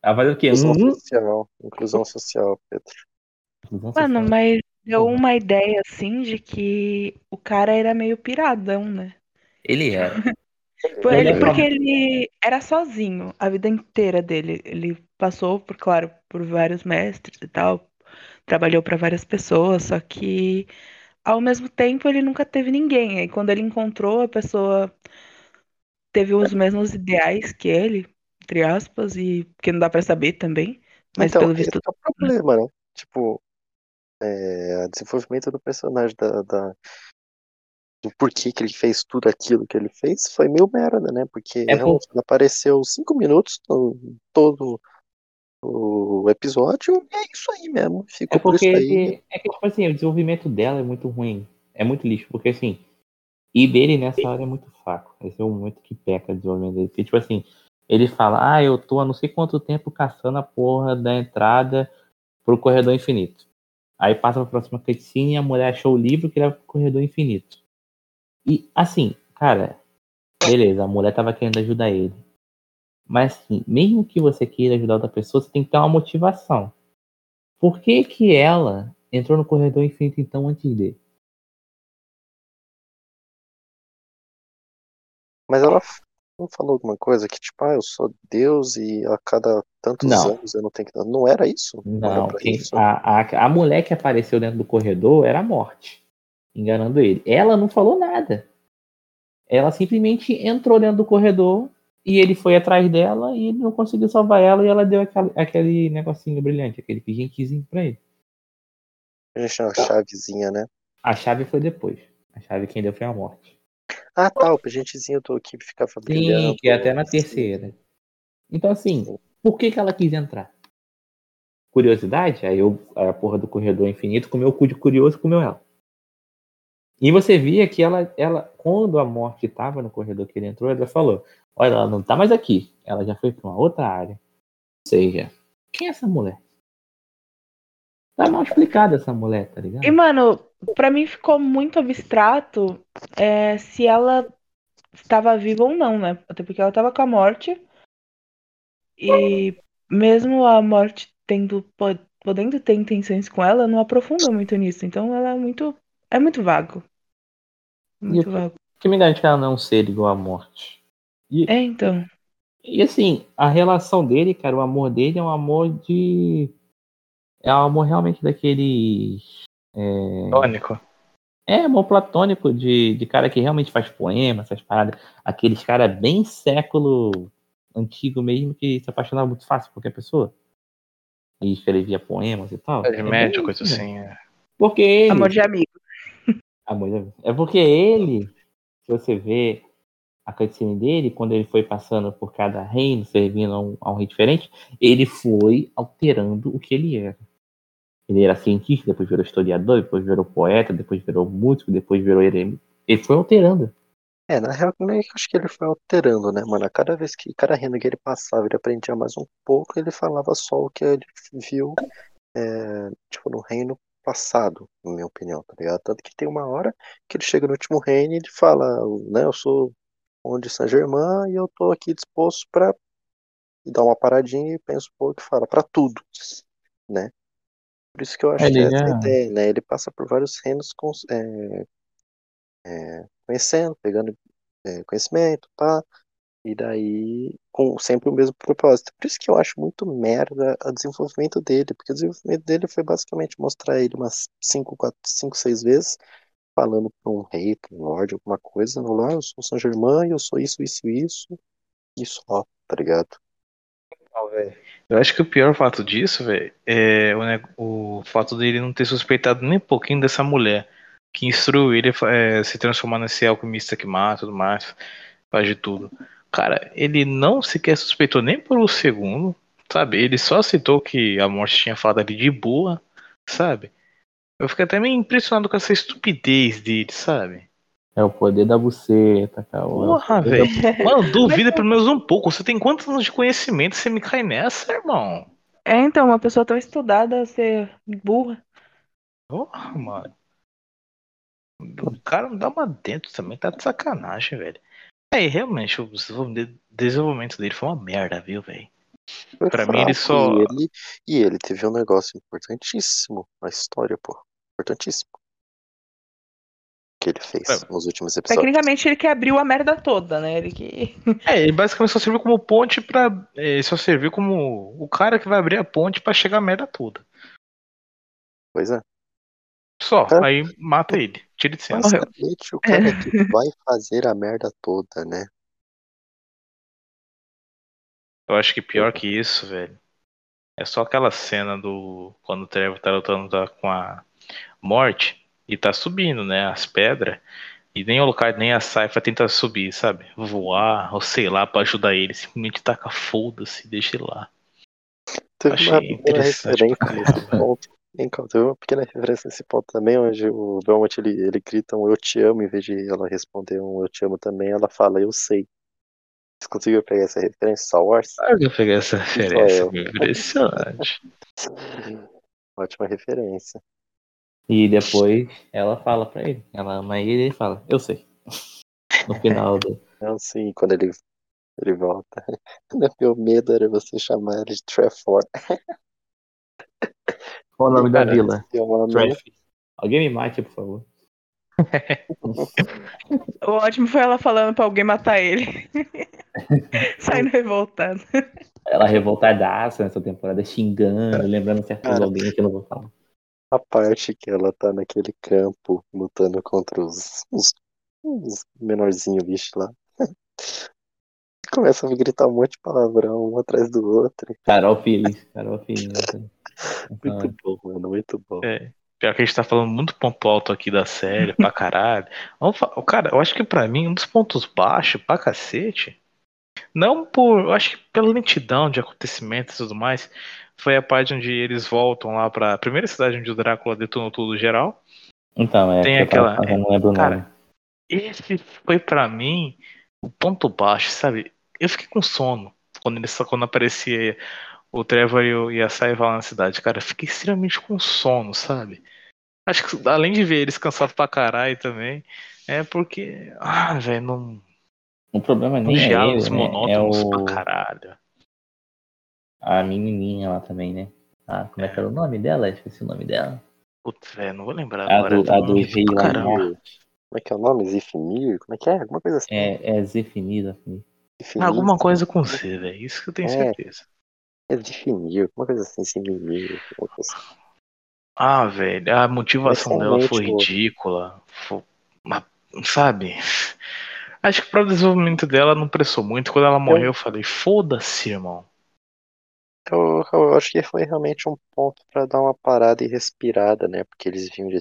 Ela vai o quê? Inclusão uhum. social. Inclusão social, Pedro. Mano, mas deu uma ideia assim de que o cara era meio piradão, né? Ele era. Ele, porque ele era sozinho a vida inteira dele. Ele passou, por claro, por vários mestres e tal, trabalhou para várias pessoas, só que ao mesmo tempo ele nunca teve ninguém. E quando ele encontrou a pessoa teve os mesmos ideais que ele, entre aspas, e que não dá para saber também, mas então, pelo visto é o problema, né? Tipo, é, desenvolvimento do personagem, da, da, do porquê que ele fez tudo aquilo que ele fez, foi meio merda, né? Porque é por... apareceu cinco minutos no todo o episódio e é isso aí mesmo. Ficou é porque ele, é que, tipo assim, o desenvolvimento dela é muito ruim. É muito lixo, porque assim, e dele nessa hora é muito fraco. Esse é o momento que peca o desenvolvimento dele. Porque, tipo assim, ele fala, ah, eu tô há não sei quanto tempo caçando a porra da entrada pro corredor infinito. Aí passa pra próxima cutscene e a mulher achou o livro que leva pro corredor infinito. E assim, cara, beleza, a mulher tava querendo ajudar ele. Mas assim, mesmo que você queira ajudar outra pessoa, você tem que ter uma motivação. Por que que ela entrou no corredor infinito então antes dele? Mas ela não falou alguma coisa que, tipo, ah, eu sou Deus e a cada tantos não. anos eu não tenho que. Não era isso? Não, não quem, isso? A, a, a mulher que apareceu dentro do corredor era a morte, enganando ele. Ela não falou nada. Ela simplesmente entrou dentro do corredor e ele foi atrás dela e ele não conseguiu salvar ela e ela deu aquele, aquele negocinho brilhante, aquele pingentezinho pra ele. A gente chama chavezinha, né? A chave foi depois. A chave quem deu foi a morte. Ah, tá, o pagentezinho do que ficava brilhando. Sim, que é até na terceira. Então, assim, por que, que ela quis entrar? Curiosidade? Aí eu, a porra do corredor infinito comeu o cu de curioso e comeu ela. E você via que ela, ela, quando a morte estava no corredor que ele entrou, ela falou: Olha, ela não tá mais aqui. Ela já foi para uma outra área. Ou seja, quem é essa mulher? Tá mal explicada essa mulher, tá ligado? E, mano, pra mim ficou muito abstrato é, se ela estava viva ou não, né? Até porque ela tava com a morte. E mesmo a morte tendo podendo ter intenções com ela, não aprofunda muito nisso. Então ela é muito é muito vago. Muito e vago. Que me dá que ela não é ser igual à morte. E, é, então. E assim, a relação dele, cara, o amor dele é um amor de é um amor realmente daquele. É... Platônico. É, amor platônico de, de cara que realmente faz poemas, essas paradas. Aqueles cara bem século antigo mesmo que se apaixonava muito fácil por qualquer pessoa. E escrevia poemas e tal. É de é médico, coisa assim. É. Porque ele. Amor de amigo. É porque ele, se você vê a cutscene dele, quando ele foi passando por cada reino, servindo a um, a um rei diferente, ele foi alterando o que ele era Ele era cientista, depois virou historiador, depois virou poeta, depois virou músico, depois virou eremita. Ele foi alterando. É, na real, eu acho que ele foi alterando, né, mano? Cada vez que cada reino que ele passava, ele aprendia mais um pouco, ele falava só o que ele viu, é, tipo, no reino passado, na minha opinião, tá ligado? Tanto que tem uma hora que ele chega no último reino e ele fala, né, eu sou onde Saint-Germain e eu tô aqui disposto para dar uma paradinha e penso um pouco e fala para tudo, né? Por isso que eu acho ele, que essa é a ideia, né? Ele passa por vários reinos com, é, é, conhecendo, pegando é, conhecimento, tá? E daí, com sempre o mesmo propósito. Por isso que eu acho muito merda o desenvolvimento dele, porque o desenvolvimento dele foi basicamente mostrar ele umas 5, 4, 5, 6 vezes, falando pra um rei, pra um lord, alguma coisa, no lá, eu sou São Germain, eu sou isso, isso, isso, e só, tá ligado? Eu acho que o pior fato disso, velho, é o, o fato dele não ter suspeitado nem um pouquinho dessa mulher que instruiu ele a é, se transformar nesse alquimista que mata tudo mais, faz de tudo. Cara, ele não sequer suspeitou nem por um segundo, sabe? Ele só aceitou que a morte tinha falado ali de boa, sabe? Eu fiquei até meio impressionado com essa estupidez dele, sabe? É o poder da buceta, cara. Porra, é velho. Da... Mano, duvida pelo menos um pouco. Você tem quantos anos de conhecimento? Você me cai nessa, irmão? É, então, uma pessoa tão estudada ser burra. Porra, mano. O cara não dá uma dentro também, tá de sacanagem, velho. É, realmente, o desenvolvimento dele foi uma merda, viu, velho? Pra fraco, mim ele só. E ele, e ele teve um negócio importantíssimo na história, pô. Importantíssimo. Que ele fez é. nos últimos episódios. Tecnicamente ele que abriu a merda toda, né? Ele que. É, ele basicamente só serviu como ponte pra. É, ele só serviu como o cara que vai abrir a ponte pra chegar a merda toda. Pois é. Só, é. aí mata ele. Tira de cena. Basicamente, o cara que vai fazer a merda toda, né? Eu acho que pior que isso, velho. É só aquela cena do. Quando o Trevor tá lutando com a morte e tá subindo, né? As pedras. E nem o Lucard nem a Saifa tenta subir, sabe? Voar, ou sei lá, pra ajudar ele. Simplesmente taca foda-se e deixa ele lá. Teve Achei uma interessante ponto. Então, teve uma pequena referência nesse ponto também, onde o Belmont ele, ele grita um eu te amo, em vez de ela responder um eu te amo também, ela fala eu sei. Você conseguiu pegar essa referência, Star Wars? Claro que eu peguei essa referência, impressionante. Ótima referência. E depois ela fala pra ele, ela ama ele e ele fala, eu sei. No final do. Não, sim, quando ele, ele volta. Meu medo era você chamar ele de Trefor. Qual o nome da vila? Alguém me mate, por favor. o ótimo foi ela falando pra alguém matar ele. Saindo revoltada. Ela revoltadaça nessa temporada, xingando, lembrando certos alguém que eu não vou falar. A parte que ela tá naquele campo lutando contra os, os, os menorzinhos bichos lá. Começa a gritar um monte de palavrão um atrás do outro. Carol Pires, Carol Pires. Muito bom, mano, muito bom. É. Pior que a gente tá falando muito ponto alto aqui da série, pra caralho. Vamos falar, cara, eu acho que pra mim, um dos pontos baixos pra cacete, não por. Eu acho que pela lentidão de acontecimentos e tudo mais, foi a parte onde eles voltam lá pra primeira cidade onde o Drácula detonou tudo geral. Então, é. Tem aquela. eu não lembro cara, nome. Esse foi pra mim o ponto baixo, sabe? Eu fiquei com sono quando, ele, quando aparecia o Trevor e, o, e a Saiva lá na cidade. Cara, eu fiquei extremamente com sono, sabe? Acho que além de ver eles cansados pra caralho também, é porque. Ah, velho, não. O problema nem é ele, né? é o... pra caralho. A menininha lá também, né? Ah, como é, é que era o nome dela? Esqueci o nome dela. Putz, velho, não vou lembrar a agora. Do, a do rei lá. Como é que é o nome? Zifimir? Como é que é? Alguma coisa assim. É, é Zifimir, Zifimir. Alguma coisa com C, velho. Isso que eu tenho é, certeza. É definir, alguma coisa assim, Zifimir. Assim. Ah, velho, a motivação dela foi ridícula. Foi, sabe? Acho que para o desenvolvimento dela não pressou muito. Quando ela morreu, eu, eu falei, foda-se, irmão. Eu, eu, acho que foi realmente um ponto para dar uma parada e respirada, né? Porque eles vinham de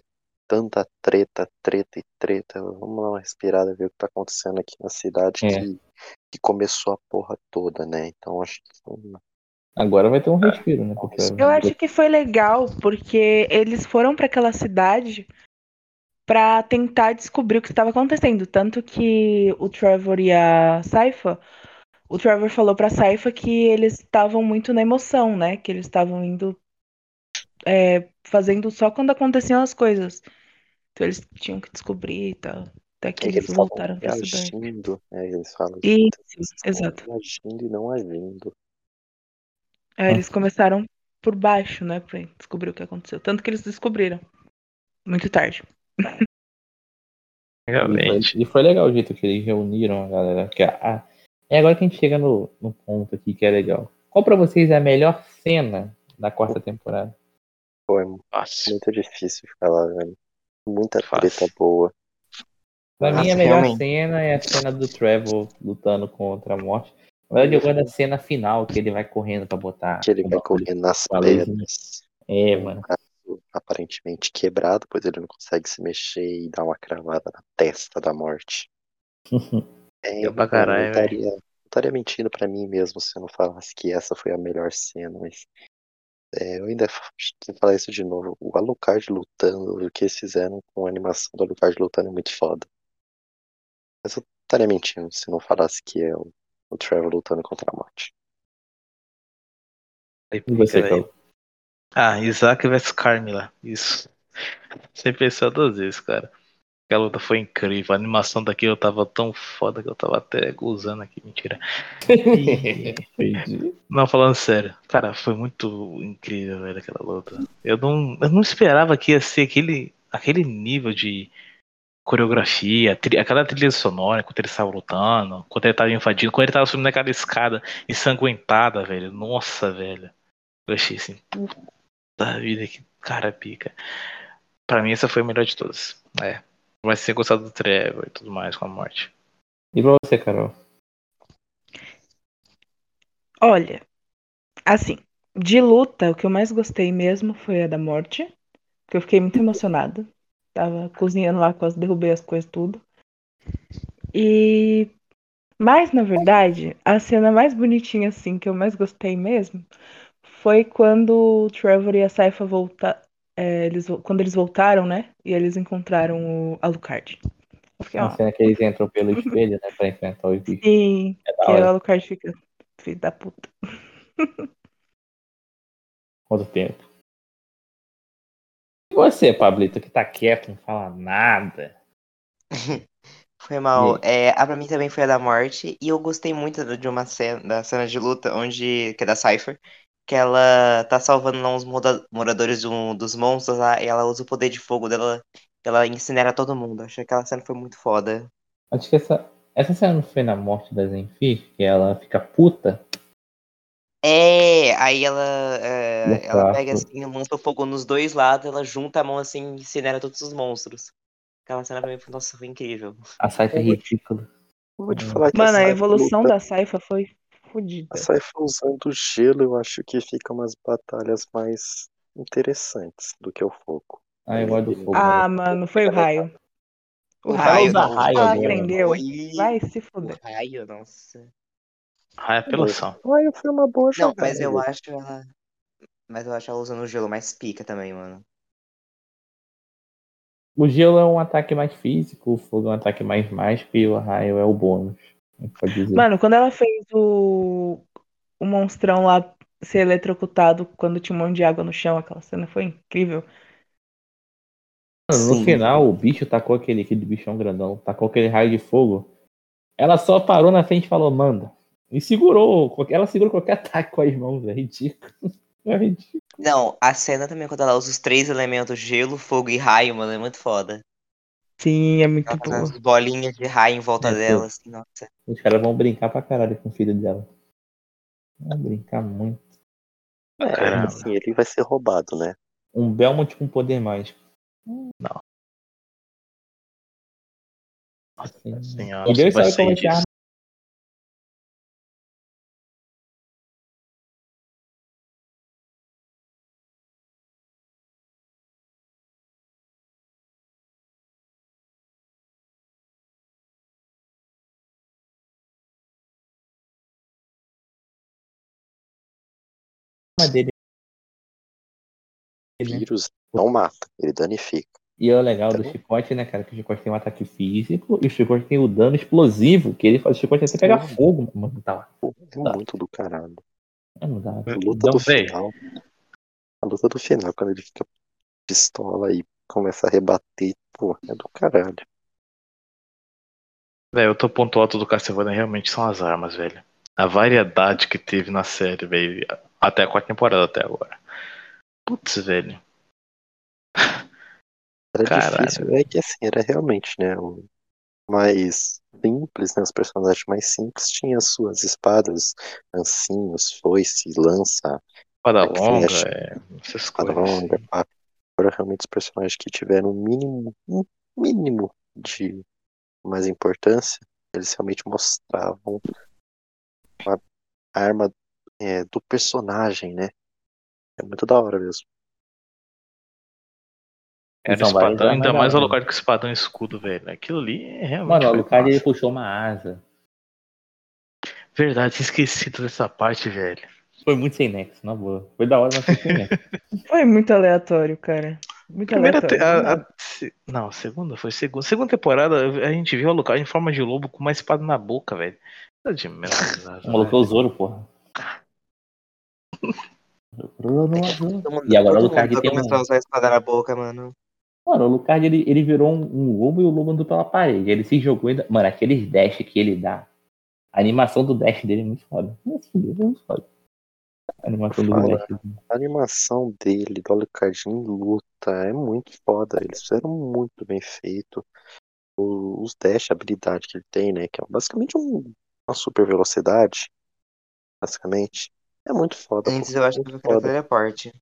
tanta treta, treta e treta. Vamos dar uma respirada, ver o que tá acontecendo aqui na cidade é. que, que começou a porra toda, né? Então acho que foi uma... Agora vai ter um respiro, né? Eu acho que foi legal porque eles foram para aquela cidade para tentar descobrir o que estava acontecendo. Tanto que o Trevor e a Saifa, o Trevor falou pra Saifa que eles estavam muito na emoção, né? Que eles estavam indo é, fazendo só quando aconteciam as coisas. Então eles tinham que descobrir e tal. Até que é eles, eles voltaram pra cidade. Agindo, é, eles falam Isso, exato. Agindo e não agindo. É, eles começaram por baixo, né? Pra descobrir o que aconteceu. Tanto que eles descobriram. Muito tarde. Realmente. E foi, e foi legal o jeito que eles reuniram a galera. Que a, é agora que a gente chega no, no ponto aqui que é legal. Qual pra vocês é a melhor cena da quarta temporada? Foi muito difícil falar, velho. Muita treta boa. Pra Nossa, mim, a melhor realmente. cena é a cena do Trevor lutando contra a morte. Na verdade, eu gosto da cena final, que ele vai correndo pra botar. Que ele vai correndo nas pedras. É, mano. Aparentemente quebrado, pois ele não consegue se mexer e dar uma cravada na testa da morte. é, eu pra caralho, eu estaria, estaria mentindo pra mim mesmo se eu não falasse que essa foi a melhor cena, mas. É, eu ainda vou falar isso de novo. O Alucard lutando, o que eles fizeram com a animação do Alucard lutando é muito foda. Mas eu estaria mentindo se não falasse que é o o Trevor lutando contra a morte. Aí, você, Ah, Isaac vs Carmila. Isso. Sem pensar duas vezes, cara. Aquela luta foi incrível. A animação daquilo tava tão foda que eu tava até gozando aqui. Mentira. E... não, falando sério. Cara, foi muito incrível, velho, aquela luta. Eu não, eu não esperava que ia ser aquele, aquele nível de coreografia, tri, aquela trilha sonora, quando ele estava lutando, quando ele estava invadindo, quando ele estava subindo aquela escada ensanguentada, velho. Nossa, velho. Eu achei assim, puta vida, que cara pica. Pra mim, essa foi a melhor de todas. É. Mas ser gostado do Trevor e tudo mais com a morte. E pra você, Carol? Olha, assim, de luta, o que eu mais gostei mesmo foi a da morte. Que eu fiquei muito emocionada. Tava cozinhando lá, quase derrubei as coisas tudo. E. Mas, na verdade, a cena mais bonitinha, assim, que eu mais gostei mesmo, foi quando o Trevor e a Saifa voltaram. É, eles, quando eles voltaram, né? E eles encontraram o Alucard. Fiquei, a cena que eles entram pelo espelho, né? Pra enfrentar os bichos. Sim, é que o Alucard fica. Filho da puta. Quanto tempo? E você, Pablito, que tá quieto, não fala nada. Foi mal. É, a pra mim também foi a da morte. E eu gostei muito de uma cena, da cena de luta, onde. Que é da Cypher. Que ela tá salvando lá uns moradores do, dos monstros lá. E ela usa o poder de fogo dela. Ela incinera todo mundo. Achei que aquela cena foi muito foda. Acho que essa, essa cena não foi na morte da Zenfir, que ela fica puta. É, aí ela, é, ela pega assim, lança o fogo nos dois lados, ela junta a mão assim e incinera todos os monstros. Aquela cena pra mim foi, nossa, foi incrível. A Saifa é ridícula. Vou te falar que Mano, a, a evolução luta... da Saifa foi fodida. A Saifa usando gelo, eu acho que fica umas batalhas mais interessantes do que o fogo. Ah, eu gosto do fogo. Ah, mano, foi o raio. O, o raio, raio, raio ah, aprendeu. Vai se fuder. O raio, nossa. Ah, é apelação. Raio foi uma boa jogada. Não, mas eu acho ela. Mas eu acho ela usando o gelo mais pica também, mano. O gelo é um ataque mais físico, o fogo é um ataque mais mágico e o raio é o bônus. Mano, quando ela fez o, o monstrão lá ser eletrocutado quando tinha um monte de água no chão, aquela cena foi incrível. Mano, no Sim. final, o bicho tacou aquele, aquele bichão grandão, tacou aquele raio de fogo. Ela só parou na frente e falou, manda. E segurou, ela segurou qualquer ataque com as mãos, é ridículo. É ridículo. Não, a cena também, quando ela usa os três elementos, gelo, fogo e raio, mano, é muito foda. Sim, é muito boa. As bolinhas de raio em volta é, dela, assim, nossa. Os caras vão brincar pra caralho com o filho dela. Vão brincar muito. É, assim, ele vai ser roubado, né? Um Belmont com poder mágico. Não. Nossa senhora. E Deus sabe como é dele. O vírus não mata, ele danifica. E é o legal do chicote, né, cara? Que o chicote tem um ataque físico e o chicote tem o dano explosivo, que ele faz o chicote até pegar fogo, mano. Tá lá. É tá. muito do caralho. É, não dá. A luta não, do final. A luta do final, quando ele fica pistola e começa a rebater, pô, é do caralho. Velho, o ponto alto do Castlevania realmente são as armas, velho. A variedade que teve na série, velho. Até a quarta temporada até agora. Putz, velho. Era Caralho. difícil, é que assim, era realmente, né, o mais simples, né, os personagens mais simples tinham suas espadas, ancinhos, foice, lança, espada longa, é, espada longa, pá. Agora realmente os personagens que tiveram um mínimo, um mínimo de mais importância, eles realmente mostravam a arma é, do personagem, né? É muito da hora mesmo. Era espadão, ainda mais o Alucard com espadão e escudo, velho. Aquilo ali é realmente. Mano, o Alucard ele puxou uma asa. Verdade, esquecido dessa parte, velho. Foi muito sem nexo, na boa. Foi da hora, mas foi sem nexo. foi muito aleatório, cara. Muito Primeira aleatório. A, a, não, segunda, foi segunda. Segunda temporada, a gente viu o Alucard em forma de lobo com uma espada na boca, velho. Tá de merda. Colocou o Zoro, porra. E agora o Alucard tem um... a usar a espada na boca, mano. Mano, o Lucard ele, ele virou um, um lobo e o lobo andou pela parede. Ele se jogou ainda. Mano, aqueles dash que ele dá. A animação do dash dele é muito foda. Nossa, é muito foda. A animação do Fala, dash. A animação dele, do Alucard em luta, é muito foda. Eles fizeram muito bem feito. Os dash, a habilidade que ele tem, né? Que é basicamente um, uma super velocidade. Basicamente. É muito foda. Antes pô, eu acho que era teleporte.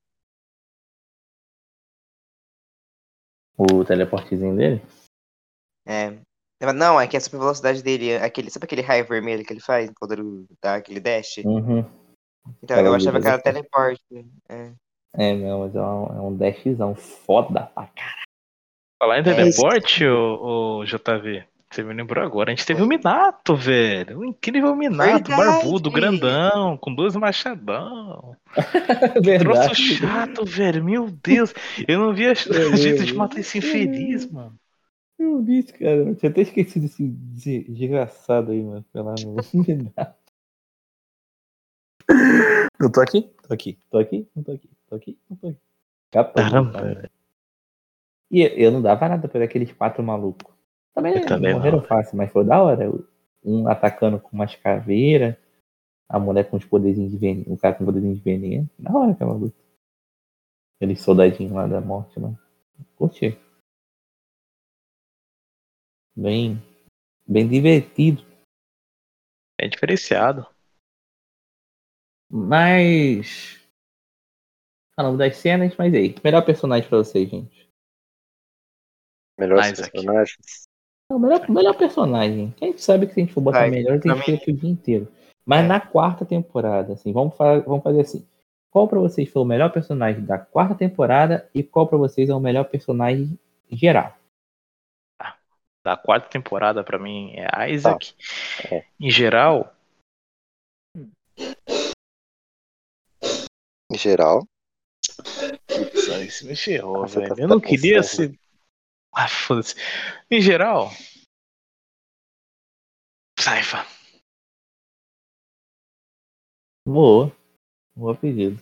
O teleportezinho dele? É. Não, é que a super velocidade dele, aquele, sabe aquele raio vermelho que ele faz quando ele dá aquele dash? Uhum. Então, eu achava que era teleporte. É, é não, mas é um, é um dashzão foda pra caralho. Falar em teleporte, é o, o JV, você me lembrou agora, a gente teve o Minato, velho. O incrível Minato, Verdade. barbudo, grandão, com dois machadão. Troço chato, velho. Meu Deus. Eu não vi a jeito de matar esse infeliz, mano. Eu vi isso, cara. Eu tinha até esquecido esse desgraçado aí, mano. Pela Minato. Não tô aqui? Tô aqui. Tô aqui? Não tô aqui. Tô aqui? Não tô aqui. Caramba, velho. E eu não dava nada por aqueles quatro malucos. Também, também morreram não. fácil, mas foi da hora. Um atacando com umas caveiras, a mulher com os poderzinhos de veneno, o cara com poderzinho de veneno. Da hora aquela luta. Aqueles soldadinhos lá da morte, mano. Curti. Bem, bem divertido. É diferenciado. Mas. Falando das cenas, mas aí, melhor personagem pra vocês, gente. Melhores personagens? É o melhor, melhor personagem. Quem sabe que se a gente for botar Vai, melhor, tem que ter aqui o dia inteiro. Mas é. na quarta temporada, assim, vamos, fa vamos fazer assim. Qual para vocês foi o melhor personagem da quarta temporada e qual para vocês é o melhor personagem geral? Da quarta temporada, para mim, é Isaac. Ah, é. Em geral. Em geral. isso me ferrou, velho. Tá, Eu não queria ser. Ah, foda-se. Em geral. Saifa. Boa. Boa pedido.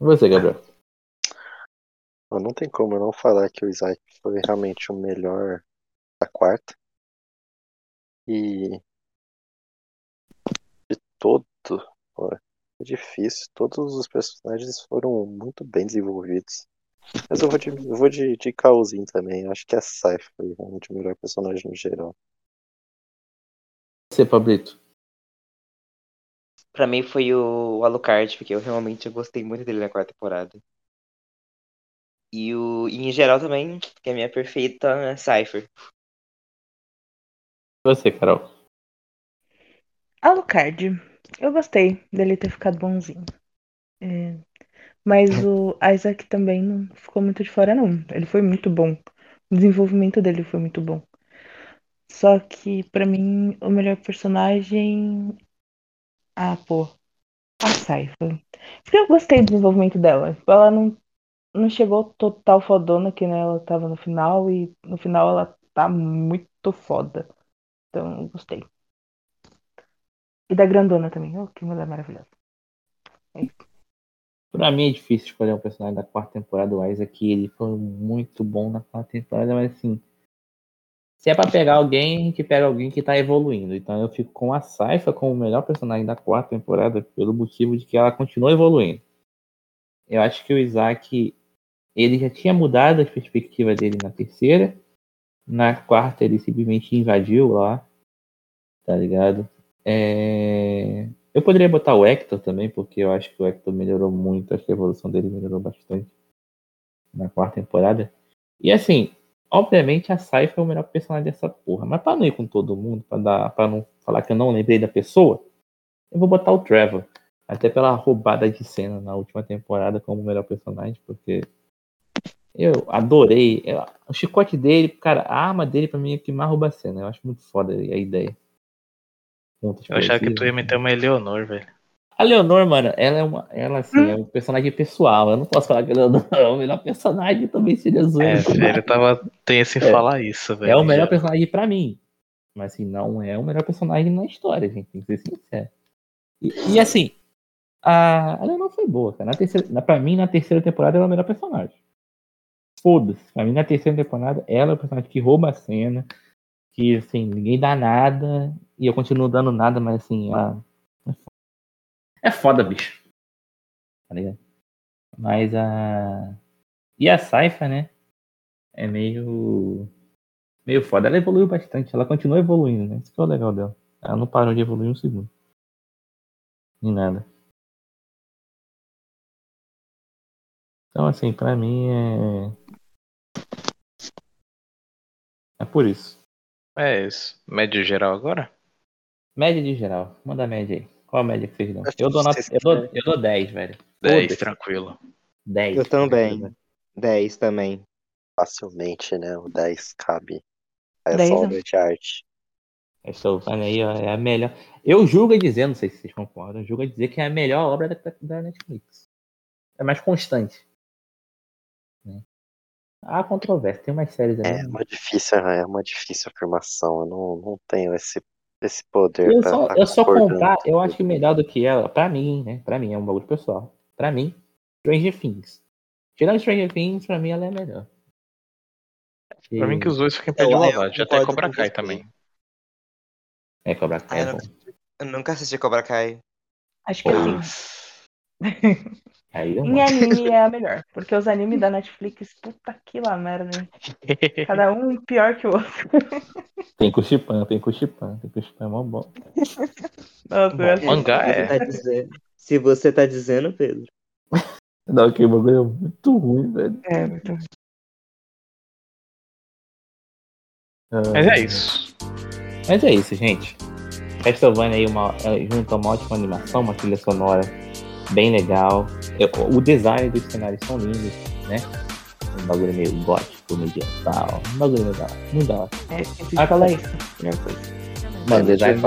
E você, Gabriel? Não tem como eu não falar que o Isaac foi realmente o melhor da quarta. E de todo. Pô, é difícil. Todos os personagens foram muito bem desenvolvidos. Mas eu vou de, eu vou de, de Caozinho também. Acho que a Sai foi realmente o melhor personagem no geral. Você, Pablito? Pra mim foi o Alucard, porque eu realmente gostei muito dele na quarta temporada. E o e em geral também, que é a minha perfeita Cypher. Você, Carol? Alucard. Eu gostei dele ter ficado bonzinho. É, mas o Isaac também não ficou muito de fora, não. Ele foi muito bom. O desenvolvimento dele foi muito bom. Só que, pra mim, o melhor personagem. Ah, pô. A Saifa. Porque eu gostei do desenvolvimento dela. Ela não, não chegou total fodona que né, ela tava no final e no final ela tá muito foda. Então, eu gostei. E da grandona também. Oh, que mulher maravilhosa. É isso. Pra mim é difícil escolher um personagem da quarta temporada do Isaac. Ele foi muito bom na quarta temporada, mas assim. Se é pra pegar alguém, gente pega alguém que tá evoluindo. Então eu fico com a Saifa como o melhor personagem da quarta temporada, pelo motivo de que ela continua evoluindo. Eu acho que o Isaac. Ele já tinha mudado a perspectiva dele na terceira. Na quarta ele simplesmente invadiu lá. Tá ligado? É... Eu poderia botar o Hector também, porque eu acho que o Hector melhorou muito, acho que a evolução dele melhorou bastante na quarta temporada. E assim, obviamente a Sai foi o melhor personagem dessa porra, mas pra não ir com todo mundo, pra, dar, pra não falar que eu não lembrei da pessoa, eu vou botar o Trevor. Até pela roubada de cena na última temporada como o melhor personagem, porque eu adorei. O chicote dele, cara, a arma dele pra mim é que mais rouba a cena. Eu acho muito foda a ideia. Eu achava que tu ia meter uma Eleonor, velho. A Leonor, mano, ela é uma. Ela, assim, hum. é um personagem pessoal. Eu não posso falar que a Leonor é o melhor personagem também seria zoeiro. É, velho, eu tava tenso em é. falar isso, velho. É o melhor personagem pra mim. Mas assim, não é o melhor personagem na história, gente. Tem que ser sincero. E, e assim, a, a Leonor foi boa, cara. Na terceira, na, pra mim, na terceira temporada, ela é o melhor personagem. Foda-se. Pra mim, na terceira temporada, ela é o personagem que rouba a cena. Que, assim, ninguém dá nada. E eu continuo dando nada, mas assim, ela. É foda, bicho. Tá ligado? Mas a. E a Saifa, né? É meio. Meio foda. Ela evoluiu bastante. Ela continua evoluindo, né? Isso que é o legal dela. Ela não parou de evoluir um segundo. Nem nada. Então, assim, pra mim é. É por isso. É isso. Médio geral agora? Média de geral. Manda a média aí. Qual a média que vocês dão? Eu dou, nota, eu, dou, eu dou 10, velho. 10, tranquilo. 10. Eu também. 10 também. Facilmente, né? O 10 cabe a essa obra de arte. Estou falando aí, ó, é a melhor. Eu julgo a dizer, não sei se vocês concordam, eu julgo a dizer que é a melhor obra da, da Netflix. É mais constante. Né? Há controvérsia, tem umas séries ali. É uma difícil, é uma difícil afirmação. Eu não, não tenho esse, esse poder. Eu só, tá eu só comprar, eu acho que melhor do que ela, pra mim, né? Pra mim, é um bagulho pessoal. Pra mim, Stranger Things. Tirando Stranger Things, pra mim ela é melhor. E... Pra mim que os dois ficam pé de igualdade. Até Cobra Kai também. É, Cobra Kai. Ah, eu, é nunca, eu, nunca assisti Cobra Kai. Acho que sim. Aí em anime é a melhor, porque os animes da Netflix, puta que lá merda. Hein? Cada um pior que o outro. Tem Kushipan, tem Kushipan, tem Kushipan, é mó bom. Nossa, bom, é mangá é. Tá Se você tá dizendo, Pedro. Não, que bagulho é muito ruim, velho. É, muito ruim. Mas é isso. Mas é isso, gente. Castlevania aí uma, é, junto a uma ótima animação, uma trilha sonora bem legal. O design dos cenários são lindos, né? Um bagulho meio gótico, medieval. Um bagulho legal. Muito da hora. É, ah, fala aí. Mano, design.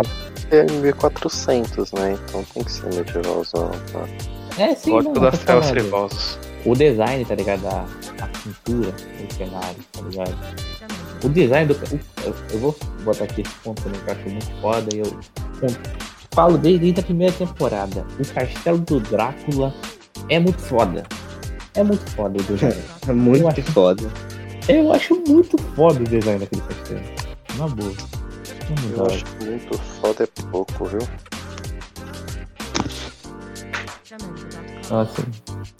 É 1400, né? Então tem que ser medievalzão, tá? É, sim. Gótico das telas trevosas. O design, tá ligado? A, a pintura do cenário, tá ligado? O design do. Eu, eu vou botar aqui esse ponto também que eu acho muito foda. E eu falo desde a primeira temporada. O castelo do Drácula é muito foda. É muito foda o design. É muito eu foda. Acho, eu acho muito foda o design daquele castelo. Na boa. Muito eu acho muito foda é pouco, viu? Nossa.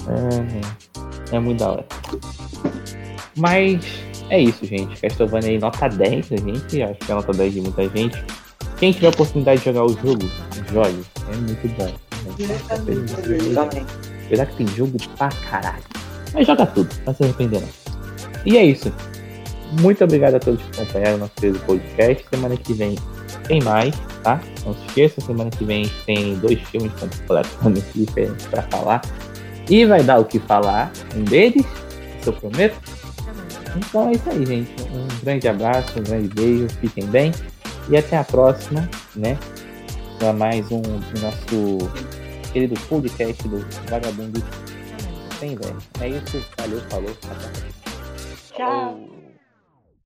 É, é muito da hora. Mas é isso, gente. Castlevania aí, nota 10 da gente. Acho que é nota 10 de muita gente. Quem tiver a oportunidade de jogar o jogo, jogue. É muito bom. Apesar que tem jogo pra caralho. Mas joga tudo, não se arrepender não. E é isso. Muito obrigado a todos que acompanharam nosso podcast. Semana que vem tem mais, tá? Não se esqueça, semana que vem tem dois filmes completamente diferentes para falar. E vai dar o que falar. Um deles, se eu prometo. Então é isso aí, gente. Um grande abraço, um grande beijo. Fiquem bem. E até a próxima, né? Para mais um, nosso querido podcast do Vagabundo Sem Ideia. É isso, valeu, falou, até. Tchau.